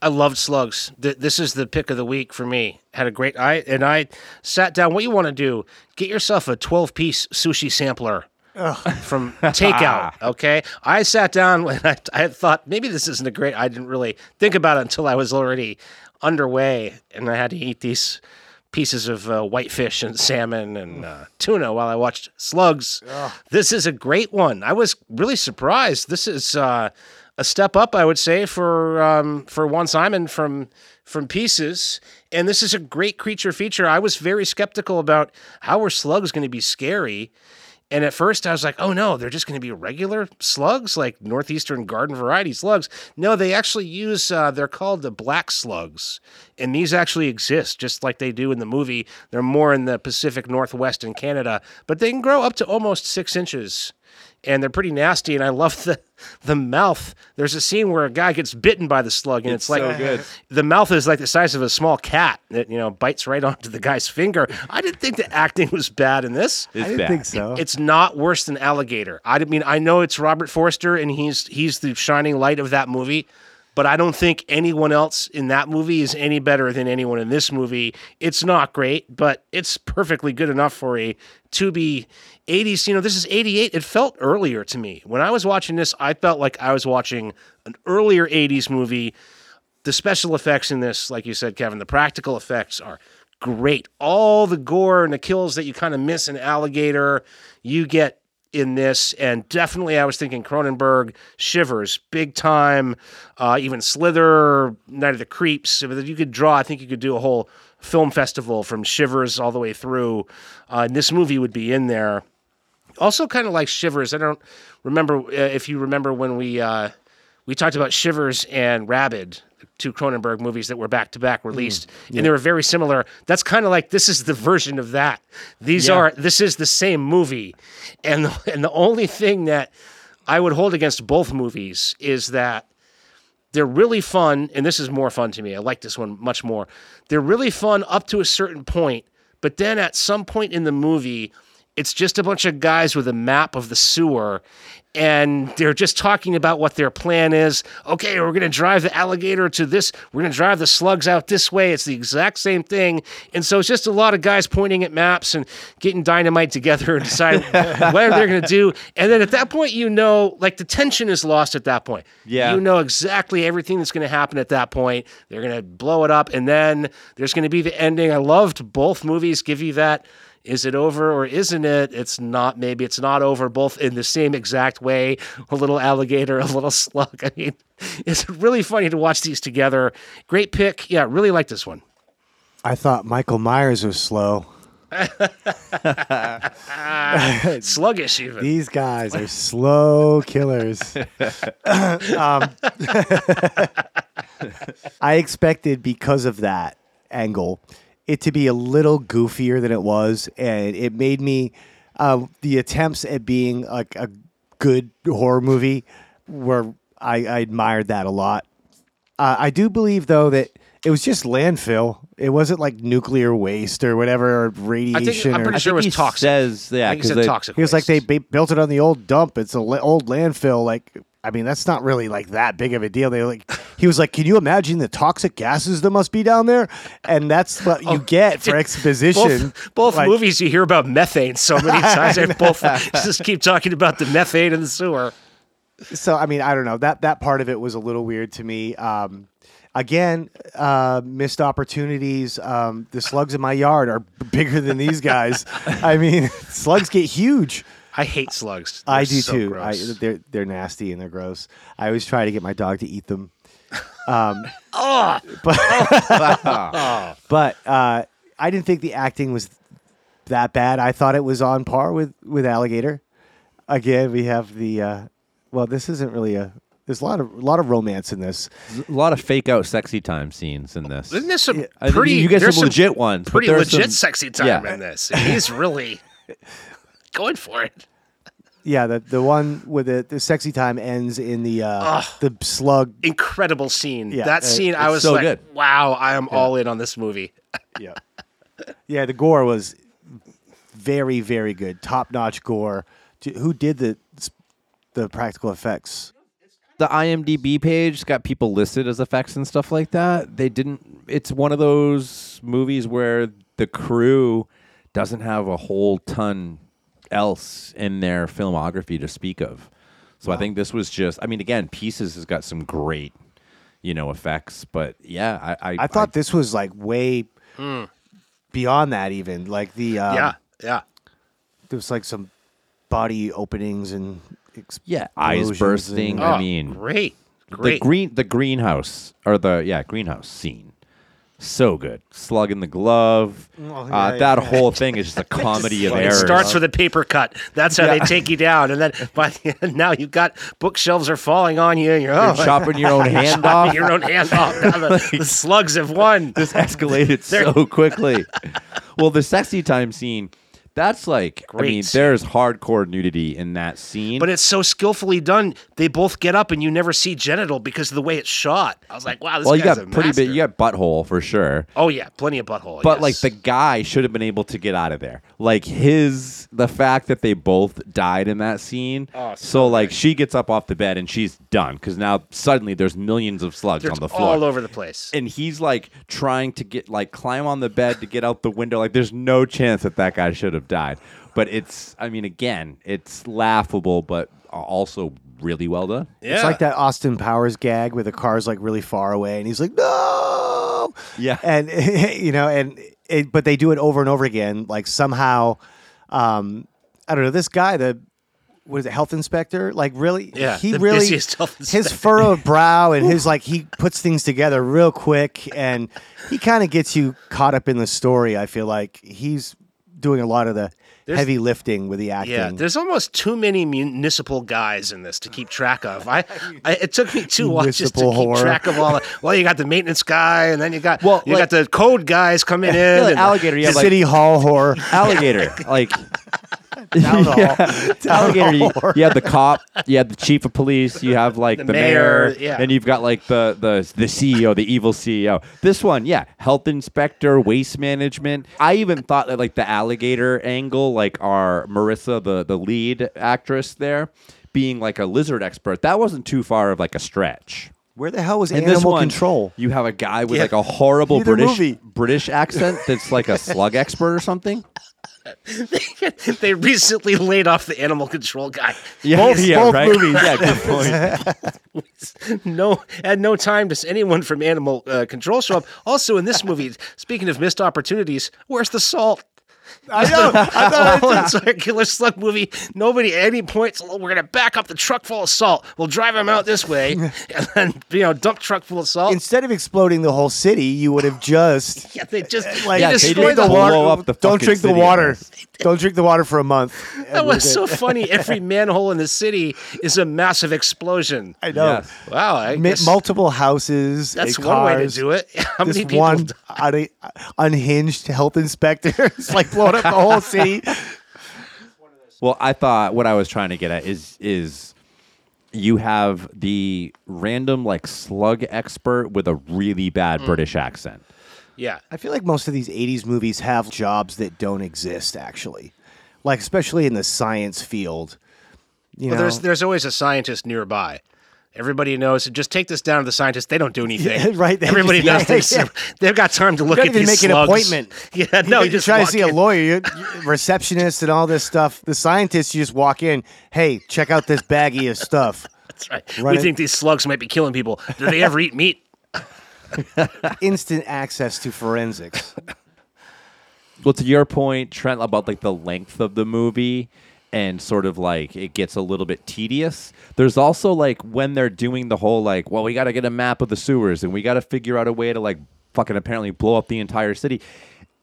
S6: I loved slugs. Th- This is the pick of the week for me. Had a great I and I sat down. What you want to do? Get yourself a twelve piece sushi sampler from takeout. Okay, I sat down and I, I thought maybe this isn't a great. I didn't really think about it until I was already underway, and I had to eat these pieces of uh, whitefish and salmon and uh, tuna while I watched slugs. This is a great one. I was really surprised. This is. Uh, a step up, I would say, for um, for Juan Simon from from Pieces. And this is a great creature feature. I was very skeptical about how were slugs going to be scary. And at first, I was like, "Oh no, they're just going to be regular slugs, like northeastern garden variety slugs." No, they actually use. Uh, they're called the black slugs, and these actually exist, just like they do in the movie. They're more in the Pacific Northwest in Canada, but they can grow up to almost six inches and they're pretty nasty. And I love the the mouth. There's a scene where a guy gets bitten by the slug, and it's,
S7: It's
S6: like
S7: so good.
S6: the mouth is like the size of a small cat that you know bites right onto the guy's finger. I didn't think the acting was bad in this.
S7: It's
S8: I didn't
S7: bad.
S8: think so.
S6: It's not worse than Alligator. I mean I know it's Robert Forster and he's he's the shining light of that movie, but I don't think anyone else in that movie is any better than anyone in this movie. It's not great, but it's perfectly good enough for a to be 80s. You know, this is 88. It felt earlier to me. When I was watching this, I felt like I was watching an earlier 80s movie the special effects in this, like you said, Kevin, the practical effects are great. All the gore and the kills that you kind of miss in Alligator, you get in this. And definitely, I was thinking Cronenberg, Shivers, big time, uh, even Slither, Night of the Creeps. If You could draw, I think you could do a whole film festival from Shivers all the way through. Uh, and this movie would be in there. Also, kind of like Shivers. I don't remember uh, if you remember when we uh, we talked about Shivers and Rabid, two Cronenberg movies that were back to back released, and they were very similar. That's kind of like this is the version of that. These
S7: Yeah.
S6: are this is the same movie, and the, and the only thing that I would hold against both movies is that they're really fun, and this is more fun to me. I like this one much more. They're really fun up to a certain point, but then at some point in the movie, it's just a bunch of guys with a map of the sewer, and they're just talking about what their plan is. Okay, we're going to drive the alligator to this. We're going to drive the slugs out this way. It's the exact same thing. And so it's just a lot of guys pointing at maps and getting dynamite together and deciding what they're going to do. And then at that point, you know, like the tension is lost at that point.
S7: Yeah.
S6: You know exactly everything that's going to happen at that point. They're going to blow it up. And then there's going to be the ending. I loved both movies give you that. Is it over or isn't it? It's not. Maybe it's not over. Both in the same exact way. A little alligator, a little slug. I mean, it's really funny to watch these together. Great pick. Yeah, really like this one.
S8: I thought Michael Myers was slow.
S6: Sluggish, even.
S8: These guys are slow killers. um, I expected because of that angle it to be a little goofier than it was, and it made me uh, the attempts at being like a good horror movie were I, I admired that a lot. Uh, I do believe though that it was just landfill. It wasn't like nuclear waste or whatever or
S6: I
S8: radiation.
S6: think I'm
S8: or,
S6: pretty sure it was
S7: he
S6: toxic.
S7: says yeah
S6: I think he
S7: 'cause
S6: said toxic.
S8: he was like they
S6: waste.
S8: ba- built it on the old dump. It's a la- old landfill. Like I mean, that's not really like that big of a deal. They like he was like, can you imagine the toxic gases that must be down there? And that's what you get for exposition.
S6: both, both
S8: Like,
S6: movies you hear about methane so many times. They both just keep talking about the methane in the sewer.
S8: so I mean, I don't know that that part of it was a little weird to me. Um, again, uh, missed opportunities. Um, the slugs in my yard are bigger than these guys. I mean, slugs get huge.
S6: I hate slugs.
S8: I
S6: They're
S8: do
S6: so
S8: too. I, they're they're nasty and they're gross. I always try to get my dog to eat them. Um, but but uh, I didn't think the acting was that bad. I thought it was on par with with Alligator. Again, we have the uh, well. This isn't really a. There's a lot of a lot of romance in this.
S7: a lot of fake out sexy time scenes in this.
S6: Isn't there some
S7: I think
S6: pretty?
S7: you get some legit ones,
S6: Pretty legit
S7: some-
S6: sexy time
S7: yeah.
S6: in this. He's really going for it.
S8: Yeah, the the one with the, the sexy time ends in the uh, the slug.
S6: Incredible scene.
S8: Yeah,
S6: that
S8: uh,
S6: scene, I was
S7: so
S6: like,
S7: good.
S6: wow, I am all in on this movie.
S8: Yeah, yeah. The gore was very very good, top notch gore. Who did the the practical effects?
S7: the IMDb page got people listed as effects and stuff like that. They didn't. It's one of those movies where the crew doesn't have a whole ton else in their filmography to speak of. So I think this was just. I mean, again, Pieces has got some great, you know, effects. But yeah, I I,
S8: I thought this was like way beyond that. Even like the um,
S6: yeah, yeah.
S8: there was like some body openings and
S7: yeah eyes bursting.
S8: and-
S6: Oh,
S7: I mean,
S6: great, Great.
S7: the green the greenhouse or the yeah greenhouse scene so good slug in the glove uh,
S8: yeah,
S7: that whole thing is just a comedy of errors.
S6: It starts with a paper cut. That's how they take you down, and then by the end, now you've got bookshelves are falling on you, and you're, oh,
S7: You're chopping your own hand off
S6: your own hand off. Now the, the slugs have won.
S7: this escalated so quickly well the sexy time scene that's like i mean there's hardcore nudity in that scene
S6: But it's so skillfully done. They both get up, and you never see genital because of the way it's shot. I was like, wow, this
S7: well you got
S6: a
S7: pretty
S6: master.
S7: big you got butthole for sure
S6: Oh yeah, plenty of butthole.
S7: But like the guy should have been able to get out of there. Like his the fact that they both died in that scene.
S6: Oh,
S7: so
S6: so
S7: like she gets up off the bed and she's done because now suddenly there's millions of slugs
S6: They're
S7: on the floor.
S6: all over the place.
S7: and he's like trying to get like climb on the bed to get out the window. Like there's no chance that that guy should have died. But it's I mean again it's laughable but also really well done.
S6: yeah,
S8: It's like that Austin Powers gag where the car's like really far away and he's like, no.
S7: Yeah.
S8: And, you know, and, it, but they do it over and over again. Like somehow, um, I don't know, this guy, the, what is it, health inspector? Like really?
S6: Yeah,
S8: He
S6: the
S8: really,
S6: busiest health
S8: his furrowed brow and his like, he puts things together real quick and he kind of gets you caught up in the story. I feel like he's doing a lot of the
S6: There's-
S8: heavy lifting with the acting.
S6: Yeah, there's almost too many municipal guys in this to keep track of. I, I it took me two watches to keep
S8: horror.
S6: track of all. The, well, you got the maintenance guy, and then you got
S7: Well,
S6: you
S7: like-
S6: got the code guys coming in.
S7: Yeah, like
S6: and the-
S7: alligator, you have like
S8: City Hall horror.
S7: alligator. like
S8: Town hall.
S7: Yeah. alligator. You, you have the cop, you have the chief of police, you have like the,
S6: The
S7: mayor,
S6: mayor, yeah.
S7: and you've got like the the the CEO, the evil CEO. This one, yeah, health inspector, waste management. I even thought that like the alligator angle, like our Marissa, the the lead actress there, being like a lizard expert, that wasn't too far of like a stretch.
S8: Where the hell was
S7: In
S8: animal
S7: this one,
S8: control?
S7: you have a guy with
S6: Yeah.
S7: like a horrible
S8: Neither
S7: British
S8: movie.
S7: British accent that's like a slug expert or something.
S6: they recently laid off the animal control guy.
S7: Yeah,
S8: Both-
S7: yeah,
S8: both
S7: right.
S8: movies.
S7: Yeah, good point.
S6: No, had no time to s- anyone from animal uh, control show up. Also, in this movie, speaking of missed opportunities, where's the salt?
S8: I know. I thought oh,
S6: It's a killer slug movie. Nobody at any point. "Oh, We're gonna back up the truck full of salt. We'll drive them out this way, and then you know, dump truck full of salt.
S8: instead of exploding the whole city, you would have just
S6: yeah, they just
S8: like
S7: Yeah, they
S6: destroyed
S7: did
S6: the
S7: blow
S6: water.
S7: up the
S8: don't drink the
S7: city, I
S8: water. Don't drink the water for a month.
S6: That was so funny. Every manhole in the city is a massive explosion.
S8: I know.
S7: Yes.
S6: Wow, I
S8: Mi-
S6: guess
S8: multiple houses.
S6: that's
S8: and
S6: one way to do it. How many people?
S8: one un- unhinged health inspector is like blowing up the whole city.
S7: Well, I thought what I was trying to get at is is you have the random like slug expert with a really bad
S6: Mm.
S7: British accent.
S6: Yeah.
S8: I feel like most of these 80s movies have jobs that don't exist, actually. Like, especially in the science field. You
S6: Well,
S8: know?
S6: there's there's always a scientist nearby. Everybody knows. Just take this down to the scientists. They don't do anything.
S8: Yeah, right, they
S6: Everybody
S8: just-
S6: knows.
S8: yeah,
S6: this.
S8: yeah.
S6: They've got time to look
S8: don't
S6: at
S8: even
S6: these
S8: make an appointment.
S6: Yeah, no,
S8: you,
S6: you just
S8: try to
S6: walk
S8: see a lawyer, you, you- receptionist, and all this stuff. The scientists, you just walk in. Hey, check out this baggie of stuff.
S6: That's right.
S8: Run
S6: we
S8: it-
S6: think these slugs might be killing people. Do they ever eat meat?
S8: Instant access to forensics.
S7: Well, to your point, Trent, about like the length of the movie and sort of like it gets a little bit tedious. There's also like when they're doing the whole like, well, we got to get a map of the sewers and we got to figure out a way to like fucking apparently blow up the entire city.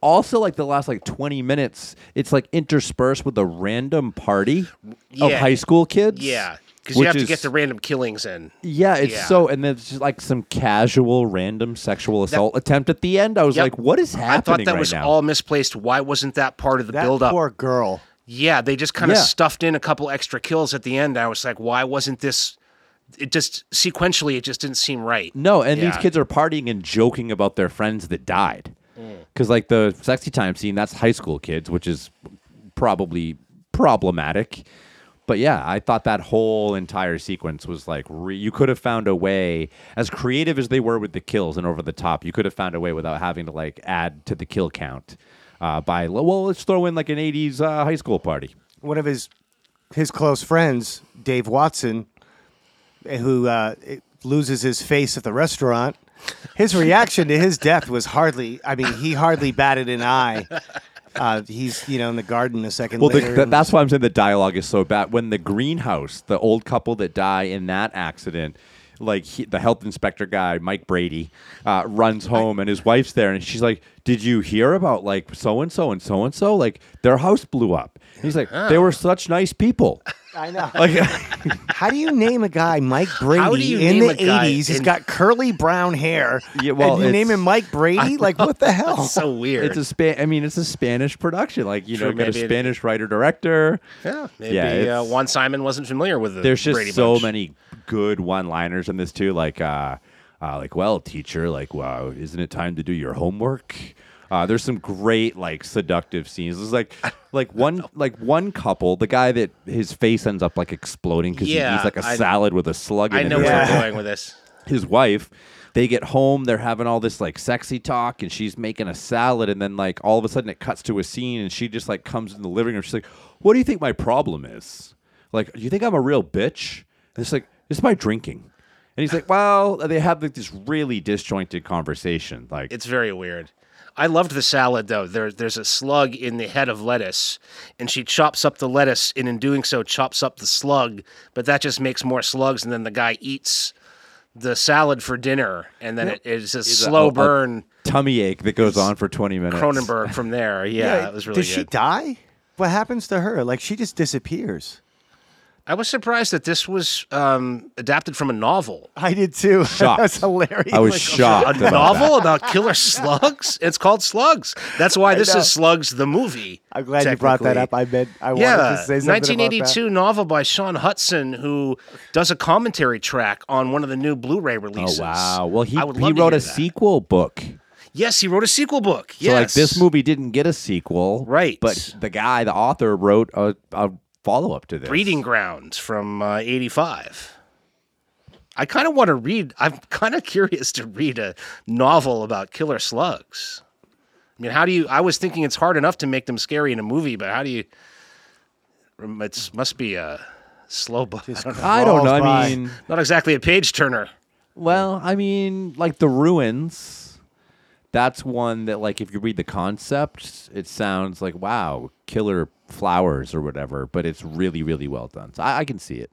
S7: Also, like the last like 20 minutes, it's like interspersed with a random party of high school kids.
S6: Yeah, because you
S7: which
S6: have to get the random killings in.
S7: Yeah, it's
S6: Yeah.
S7: so, and then it's just like some casual, random sexual assault attempt at the end. I was
S6: Yep.
S7: like, "What is happening?"
S6: I thought that
S7: right
S6: was
S7: now?"
S6: all misplaced. Why wasn't that part of the
S8: That
S6: build up?
S8: poor girl.
S6: Yeah, they just kind of
S7: Yeah.
S6: stuffed in a couple extra kills at the end. I was like, why wasn't this? It just sequentially, it just didn't seem right.
S7: No, and these kids are partying and joking about their friends that died.
S6: Mm.
S7: Because like the sexy time scene, that's high school kids, which is probably problematic. But yeah, I thought that whole entire sequence was like re- you could have found a way, as creative as they were with the kills and over the top, you could have found a way without having to like add to the kill count uh, by well, let's throw in like an '80s uh, high school party.
S8: One of his his close friends, Dave Watson, eh, who uh, loses his face at the restaurant. His reaction to his death was hardly. I mean, he hardly batted an eye. Uh, he's you know in the garden a second
S7: Well, the,
S8: and-
S7: that's why I'm saying the dialogue is so bad. When the greenhouse, the old couple that die in that accident, like he, the health inspector guy, Mike Brady, uh, runs home and his wife's there, and she's like, "Did you hear about like so and so and so and so? Like their house blew up." And he's like, "They were such nice people."
S8: I know.
S7: Like,
S8: How do you name a guy Mike Brady
S6: How do you
S8: in
S6: name
S8: the eighties? He's
S6: in-
S8: got curly brown hair.
S7: Yeah, well,
S8: and you name him Mike Brady? Like what the hell?
S6: So weird.
S7: it's a span. I mean, it's a Spanish production. Like you
S6: True,
S7: know, got a
S6: maybe
S7: Spanish writer director.
S6: yeah, maybe
S7: Yeah,
S6: uh, Juan Simon wasn't familiar with the
S7: there's just
S6: Brady
S7: so
S6: Bunch.
S7: many good one-liners in this too like uh, uh like well teacher like wow isn't it time to do your homework uh, there's some great like seductive scenes. There's like like one like one couple, the guy that his face ends up like exploding because
S6: Yeah,
S7: he eats like a
S6: I-
S7: salad with a slug
S6: I
S7: in it.
S6: know
S7: or
S6: where
S7: something
S6: I'm going with this.
S7: his wife they get home they're having all this like sexy talk and she's making a salad and then like all of a sudden it cuts to a scene and she just like comes in the living room she's like what do you think my problem is like do you think i'm a real bitch and it's like it's my drinking and he's like well they have like this really disjointed conversation like
S6: It's very weird. I loved the salad though. There, there's a slug in the head of lettuce, and she chops up the lettuce, and in doing so, chops up the slug. But that just makes more slugs, and then the guy eats the salad for dinner, and then it is a
S7: a-
S6: slow
S7: a-
S6: burn.
S7: tummy ache that goes on for 20 minutes
S6: Cronenberg from there. Yeah, it was really
S8: Does she die? What happens to her? Like she just disappears.
S6: I was surprised that this was um, adapted from a novel.
S8: I did too.
S7: Shocked.
S8: That's hilarious.
S7: i was
S8: Like,
S7: shocked
S6: A
S7: about
S6: novel
S7: that.
S6: about killer slugs? It's called Slugs. That's why this
S8: know.
S6: is Slugs the movie.
S8: I'm glad you brought that up. I meant I wanted to say something
S6: 1982 novel by Shaun Hutson, who does a commentary track on one of the new Blu-ray releases.
S7: oh wow well he,
S6: I would
S7: he
S6: love to
S7: wrote
S6: hear
S7: a
S6: that.
S7: sequel book
S6: Yes, he wrote a sequel book.
S7: So like this movie didn't get a sequel,
S6: Right.
S7: But the guy, the author, wrote a, a follow up to this.
S6: Breeding Grounds from uh, '85. I kind of want to read. I'm kind of curious to read a novel about killer slugs. I mean, how do you? I was thinking it's hard enough to make them scary in a movie, but how do you? It must be a slow book. I don't know.
S7: I don't know. I mean,
S6: Not exactly a page turner.
S7: well, I mean, like the ruins. That's one that, like, if you read the concept, it sounds like wow, killer flowers or whatever. But it's really, really well done. So I, I can see it.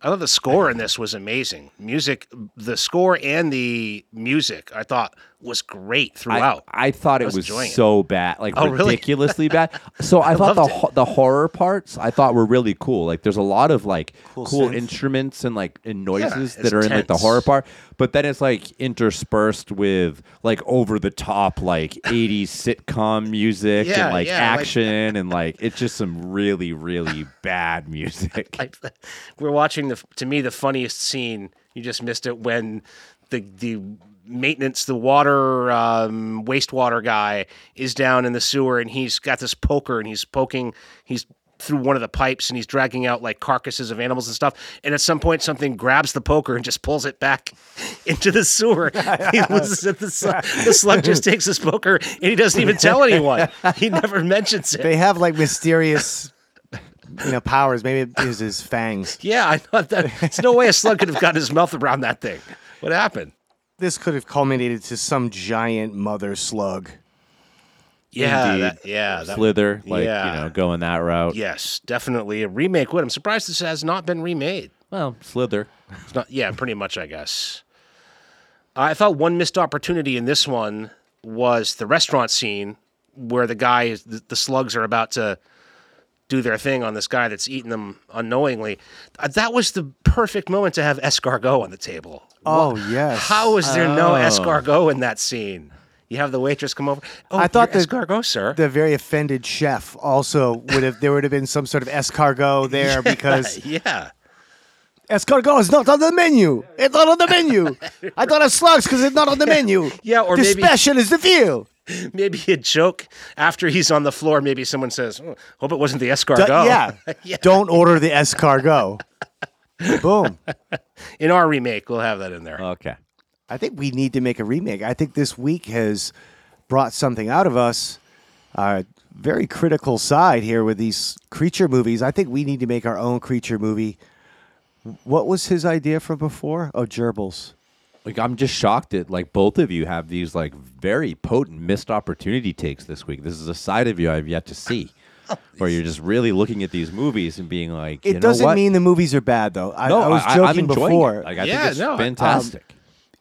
S6: I thought the score in this was amazing. Music, the score and the music, I thought was great
S7: I,
S6: throughout.
S7: I thought
S6: I
S7: it
S6: was
S7: was
S6: enjoying it.
S7: so bad, like
S6: Oh, really?
S7: ridiculously bad. So I, thought the
S6: it.
S7: ho- the horror parts I thought were really cool. Like there's a lot of like
S8: Cool
S7: cool, instruments and like and noises
S6: it's
S7: that are in like the horror part, but then it's like interspersed with like over the top like 80s sitcom music
S6: Yeah,
S7: and like
S6: yeah, like-
S7: action and like it's just some really really bad music.
S6: I, we're watching the to me the funniest scene. You just missed it when the the maintenance, the water um, wastewater guy is down in the sewer and he's got this poker and he's poking. He's through one of the pipes and he's dragging out like carcasses of animals and stuff. And at some point, something grabs the poker and just pulls it back into the sewer. he loses. The slug, the slug just takes his poker and he doesn't even tell anyone. He never mentions it.
S8: They have like mysterious, you know, powers. Maybe it is his fangs.
S6: Yeah, I thought that. There's no way a slug could have gotten his mouth around that thing. What happened?
S8: This could have culminated to some giant mother slug.
S6: Yeah, that, yeah, that,
S7: Slither, like
S6: yeah.
S7: you know, going that route.
S6: Yes, definitely a remake. Would I'm surprised this has not been remade.
S7: Well, Slither.
S6: It's not. Yeah, pretty much, I guess. I thought one missed opportunity in this one was the restaurant scene where the guy is the, the slugs are about to do their thing on this guy that's eating them unknowingly. Uh, That was the perfect moment to have escargot on the table.
S8: Oh yes.
S6: How is there no
S7: Oh.
S6: escargot in that scene? You have the waitress come over. Oh,
S8: I thought
S6: your
S8: that-
S6: escargot, sir.
S8: the very offended chef also would have there would have been some sort of escargot there because
S6: yeah,
S8: escargot is not on the menu. It's not on the menu. I thought of slugs because it's not on the menu.
S6: Yeah, or
S8: the
S6: maybe-
S8: special is the veal.
S6: maybe a joke after he's on the floor. Maybe someone says, oh, "Hope it wasn't the escargot."
S8: D- yeah.
S6: Yeah.
S8: Don't order the escargot. Boom.
S6: In our remake, we'll have that in there.
S7: Okay.
S8: I think we need to make a remake. I think this week has brought something out of us. Uh, very critical side here with these creature movies. I think we need to make our own creature movie. What was his idea from before? Oh, gerbils.
S7: Like I'm just shocked that like both of you have these like very potent missed opportunity takes this week. This is a side of you I've yet to see. Where you're just really looking at these movies and being like,
S8: It
S7: you know
S8: doesn't
S7: what?
S8: mean the movies are bad, though. I,
S7: no,
S8: I was joking
S7: I'm enjoying
S8: before,
S7: It. Like I
S6: Yeah,
S7: think it's
S6: no, I- um,
S7: fantastic.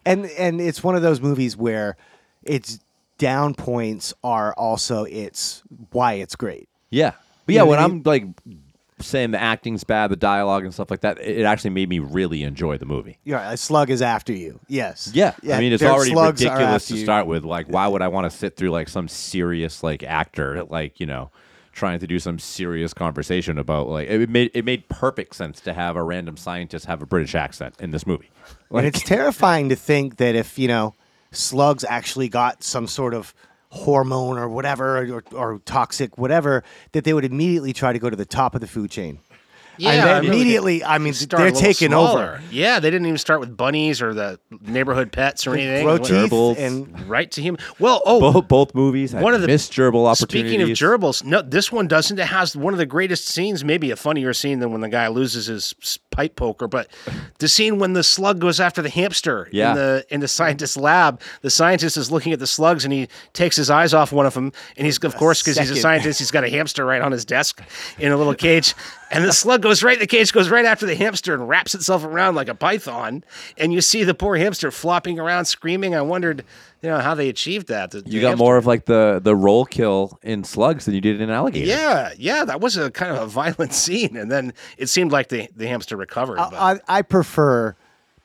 S8: and and it's one of those movies where its down points are also its why it's great.
S7: yeah, but
S8: You
S7: yeah,
S8: know
S7: when
S8: what I
S7: I'm like saying the acting's bad, the dialogue and stuff like that, it actually made me really enjoy the movie.
S8: Yeah, a slug is after you. Yes.
S7: Yeah, yeah I mean it's already ridiculous to
S8: you.
S7: start with. Like, why would I want to sit through like some serious like actor, like you know, trying to do some serious conversation about like it made it made perfect sense to have a random scientist have a British accent in this movie.
S8: and it's terrifying to think that if you know slugs actually got some sort of hormone or whatever or, or toxic whatever that they would immediately try to go to the top of the food chain
S6: Yeah,
S8: and then
S6: I mean,
S8: immediately i mean they're taking
S6: smaller.
S8: over
S6: Yeah, they didn't even start with bunnies or the neighborhood pets or anything.
S8: grow
S6: It went
S8: teeth
S7: Gerbils.
S8: and
S6: right to him. Well, oh,
S7: both both movies had
S6: one of the
S7: missed gerbil opportunities.
S6: Speaking of gerbils, no, this one doesn't. It has one of the greatest scenes, maybe a funnier scene than when the guy loses his s- pipe poker. But the scene when the slug goes after the hamster
S7: Yeah.
S6: in the in the scientist's lab, the scientist is looking at the slugs and he takes his eyes off one of them, and he's of course because he's a scientist, he's got a hamster right on his desk in a little cage, and the slug goes right. The cage goes right after the hamster and wraps itself around like a python, and you see the poor hamster flopping around screaming. I wondered, you know, how they achieved that. The-
S7: you
S6: the
S7: got
S6: hamster-
S7: more of like the the roll kill in slugs than you did in alligator.
S6: yeah, yeah, that was a kind of a violent scene, and then it seemed like the, the hamster recovered. but-
S8: I, I prefer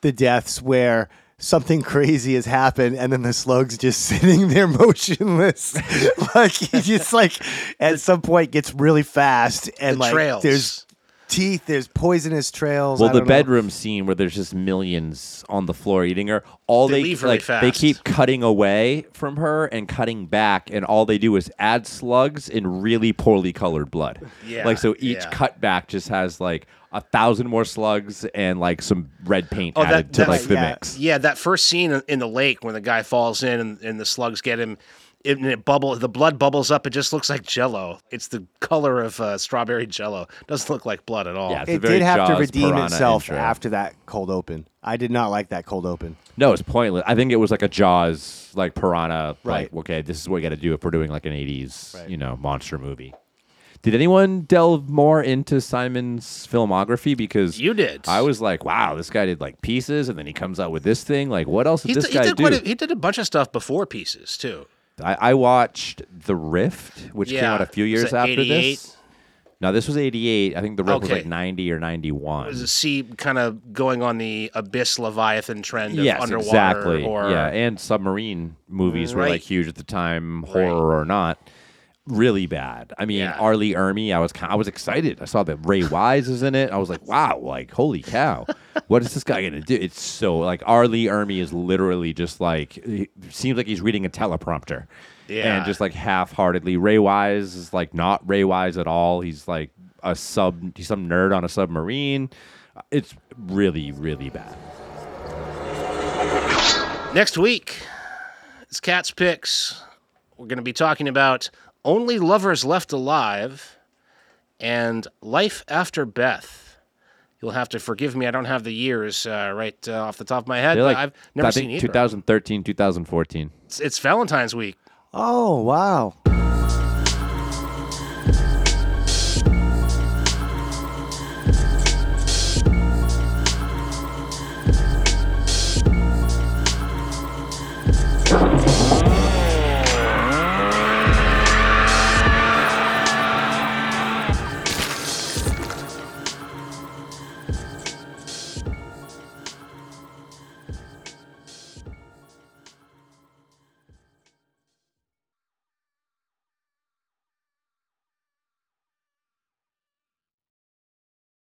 S8: the deaths where something crazy has happened and then the slug's just sitting there motionless like he just like at some point gets really fast and
S6: the
S8: like
S6: trails.
S8: there's teeth there's poisonous trails
S7: Well, the
S8: don't know.
S7: bedroom scene where there's just millions on the floor eating her. All
S6: They
S7: they,
S6: leave really
S7: like, they keep cutting away from her and cutting back, and all they do is add slugs in really poorly colored blood.
S6: Yeah,
S7: like so each
S6: yeah.
S7: cutback just has like a thousand more slugs and like some red paint
S6: Oh, that-
S7: added to like the
S8: yeah.
S7: mix.
S6: yeah, that first scene in- in the lake when the guy falls in and, and the slugs get him, it, and it bubble, the blood bubbles up. It just looks like Jello. It's the color of uh, strawberry Jello. Doesn't look like blood at all.
S7: Yeah,
S8: it did have to redeem
S7: piranha
S8: itself
S7: intro.
S8: after that cold open i did not like that cold open
S7: No, it's pointless. I think it was like a Jaws, like piranha.
S8: Right.
S7: Like, okay, this is what we got to do if we're doing like an '80s,
S8: Right.
S7: you know, monster movie. Did anyone delve more into Simon's filmography? Because
S6: You did.
S7: I was like, wow, this guy did like pieces, and then he comes out with this thing. Like, what else did
S6: He,
S7: this
S6: d- he
S7: guy
S6: did
S7: do?
S6: a, he did a bunch of stuff before Pieces too.
S7: I, I watched The Rift, which came
S6: Yeah.
S7: out a few
S6: Was
S7: years
S6: it
S7: after
S6: 88?
S7: this. No, this was '88. I think The Rift was
S6: Okay.
S7: like '90 or '91.
S6: Was a sea kind of going on the abyss Leviathan trend of
S7: Yes,
S6: underwater
S7: exactly.
S6: horror.
S7: Yeah, and submarine movies were
S6: Right.
S7: like huge at the time, horror or not. Really bad. I mean,
S6: Yeah.
S7: R. Lee Ermey, I was I was excited. I saw that Ray Wise is in it. I was like, wow, like holy cow, what is this guy gonna do? It's so like R. Lee Ermey is literally just like seems like he's reading a teleprompter.
S6: Yeah.
S7: And just like half-heartedly, Ray Wise is like not Ray Wise at all. He's like a sub, he's some nerd on a submarine. It's really, really bad.
S6: Next week, it's Cat's Picks. We're going to be talking about Only Lovers Left Alive and Life After Beth. You'll have to forgive me. I don't have the years uh, right uh, off the top of my head.
S7: Like,
S6: I've never
S7: I
S6: seen either.
S7: 2013, 2014.
S6: It's, it's Valentine's week.
S8: Oh wow!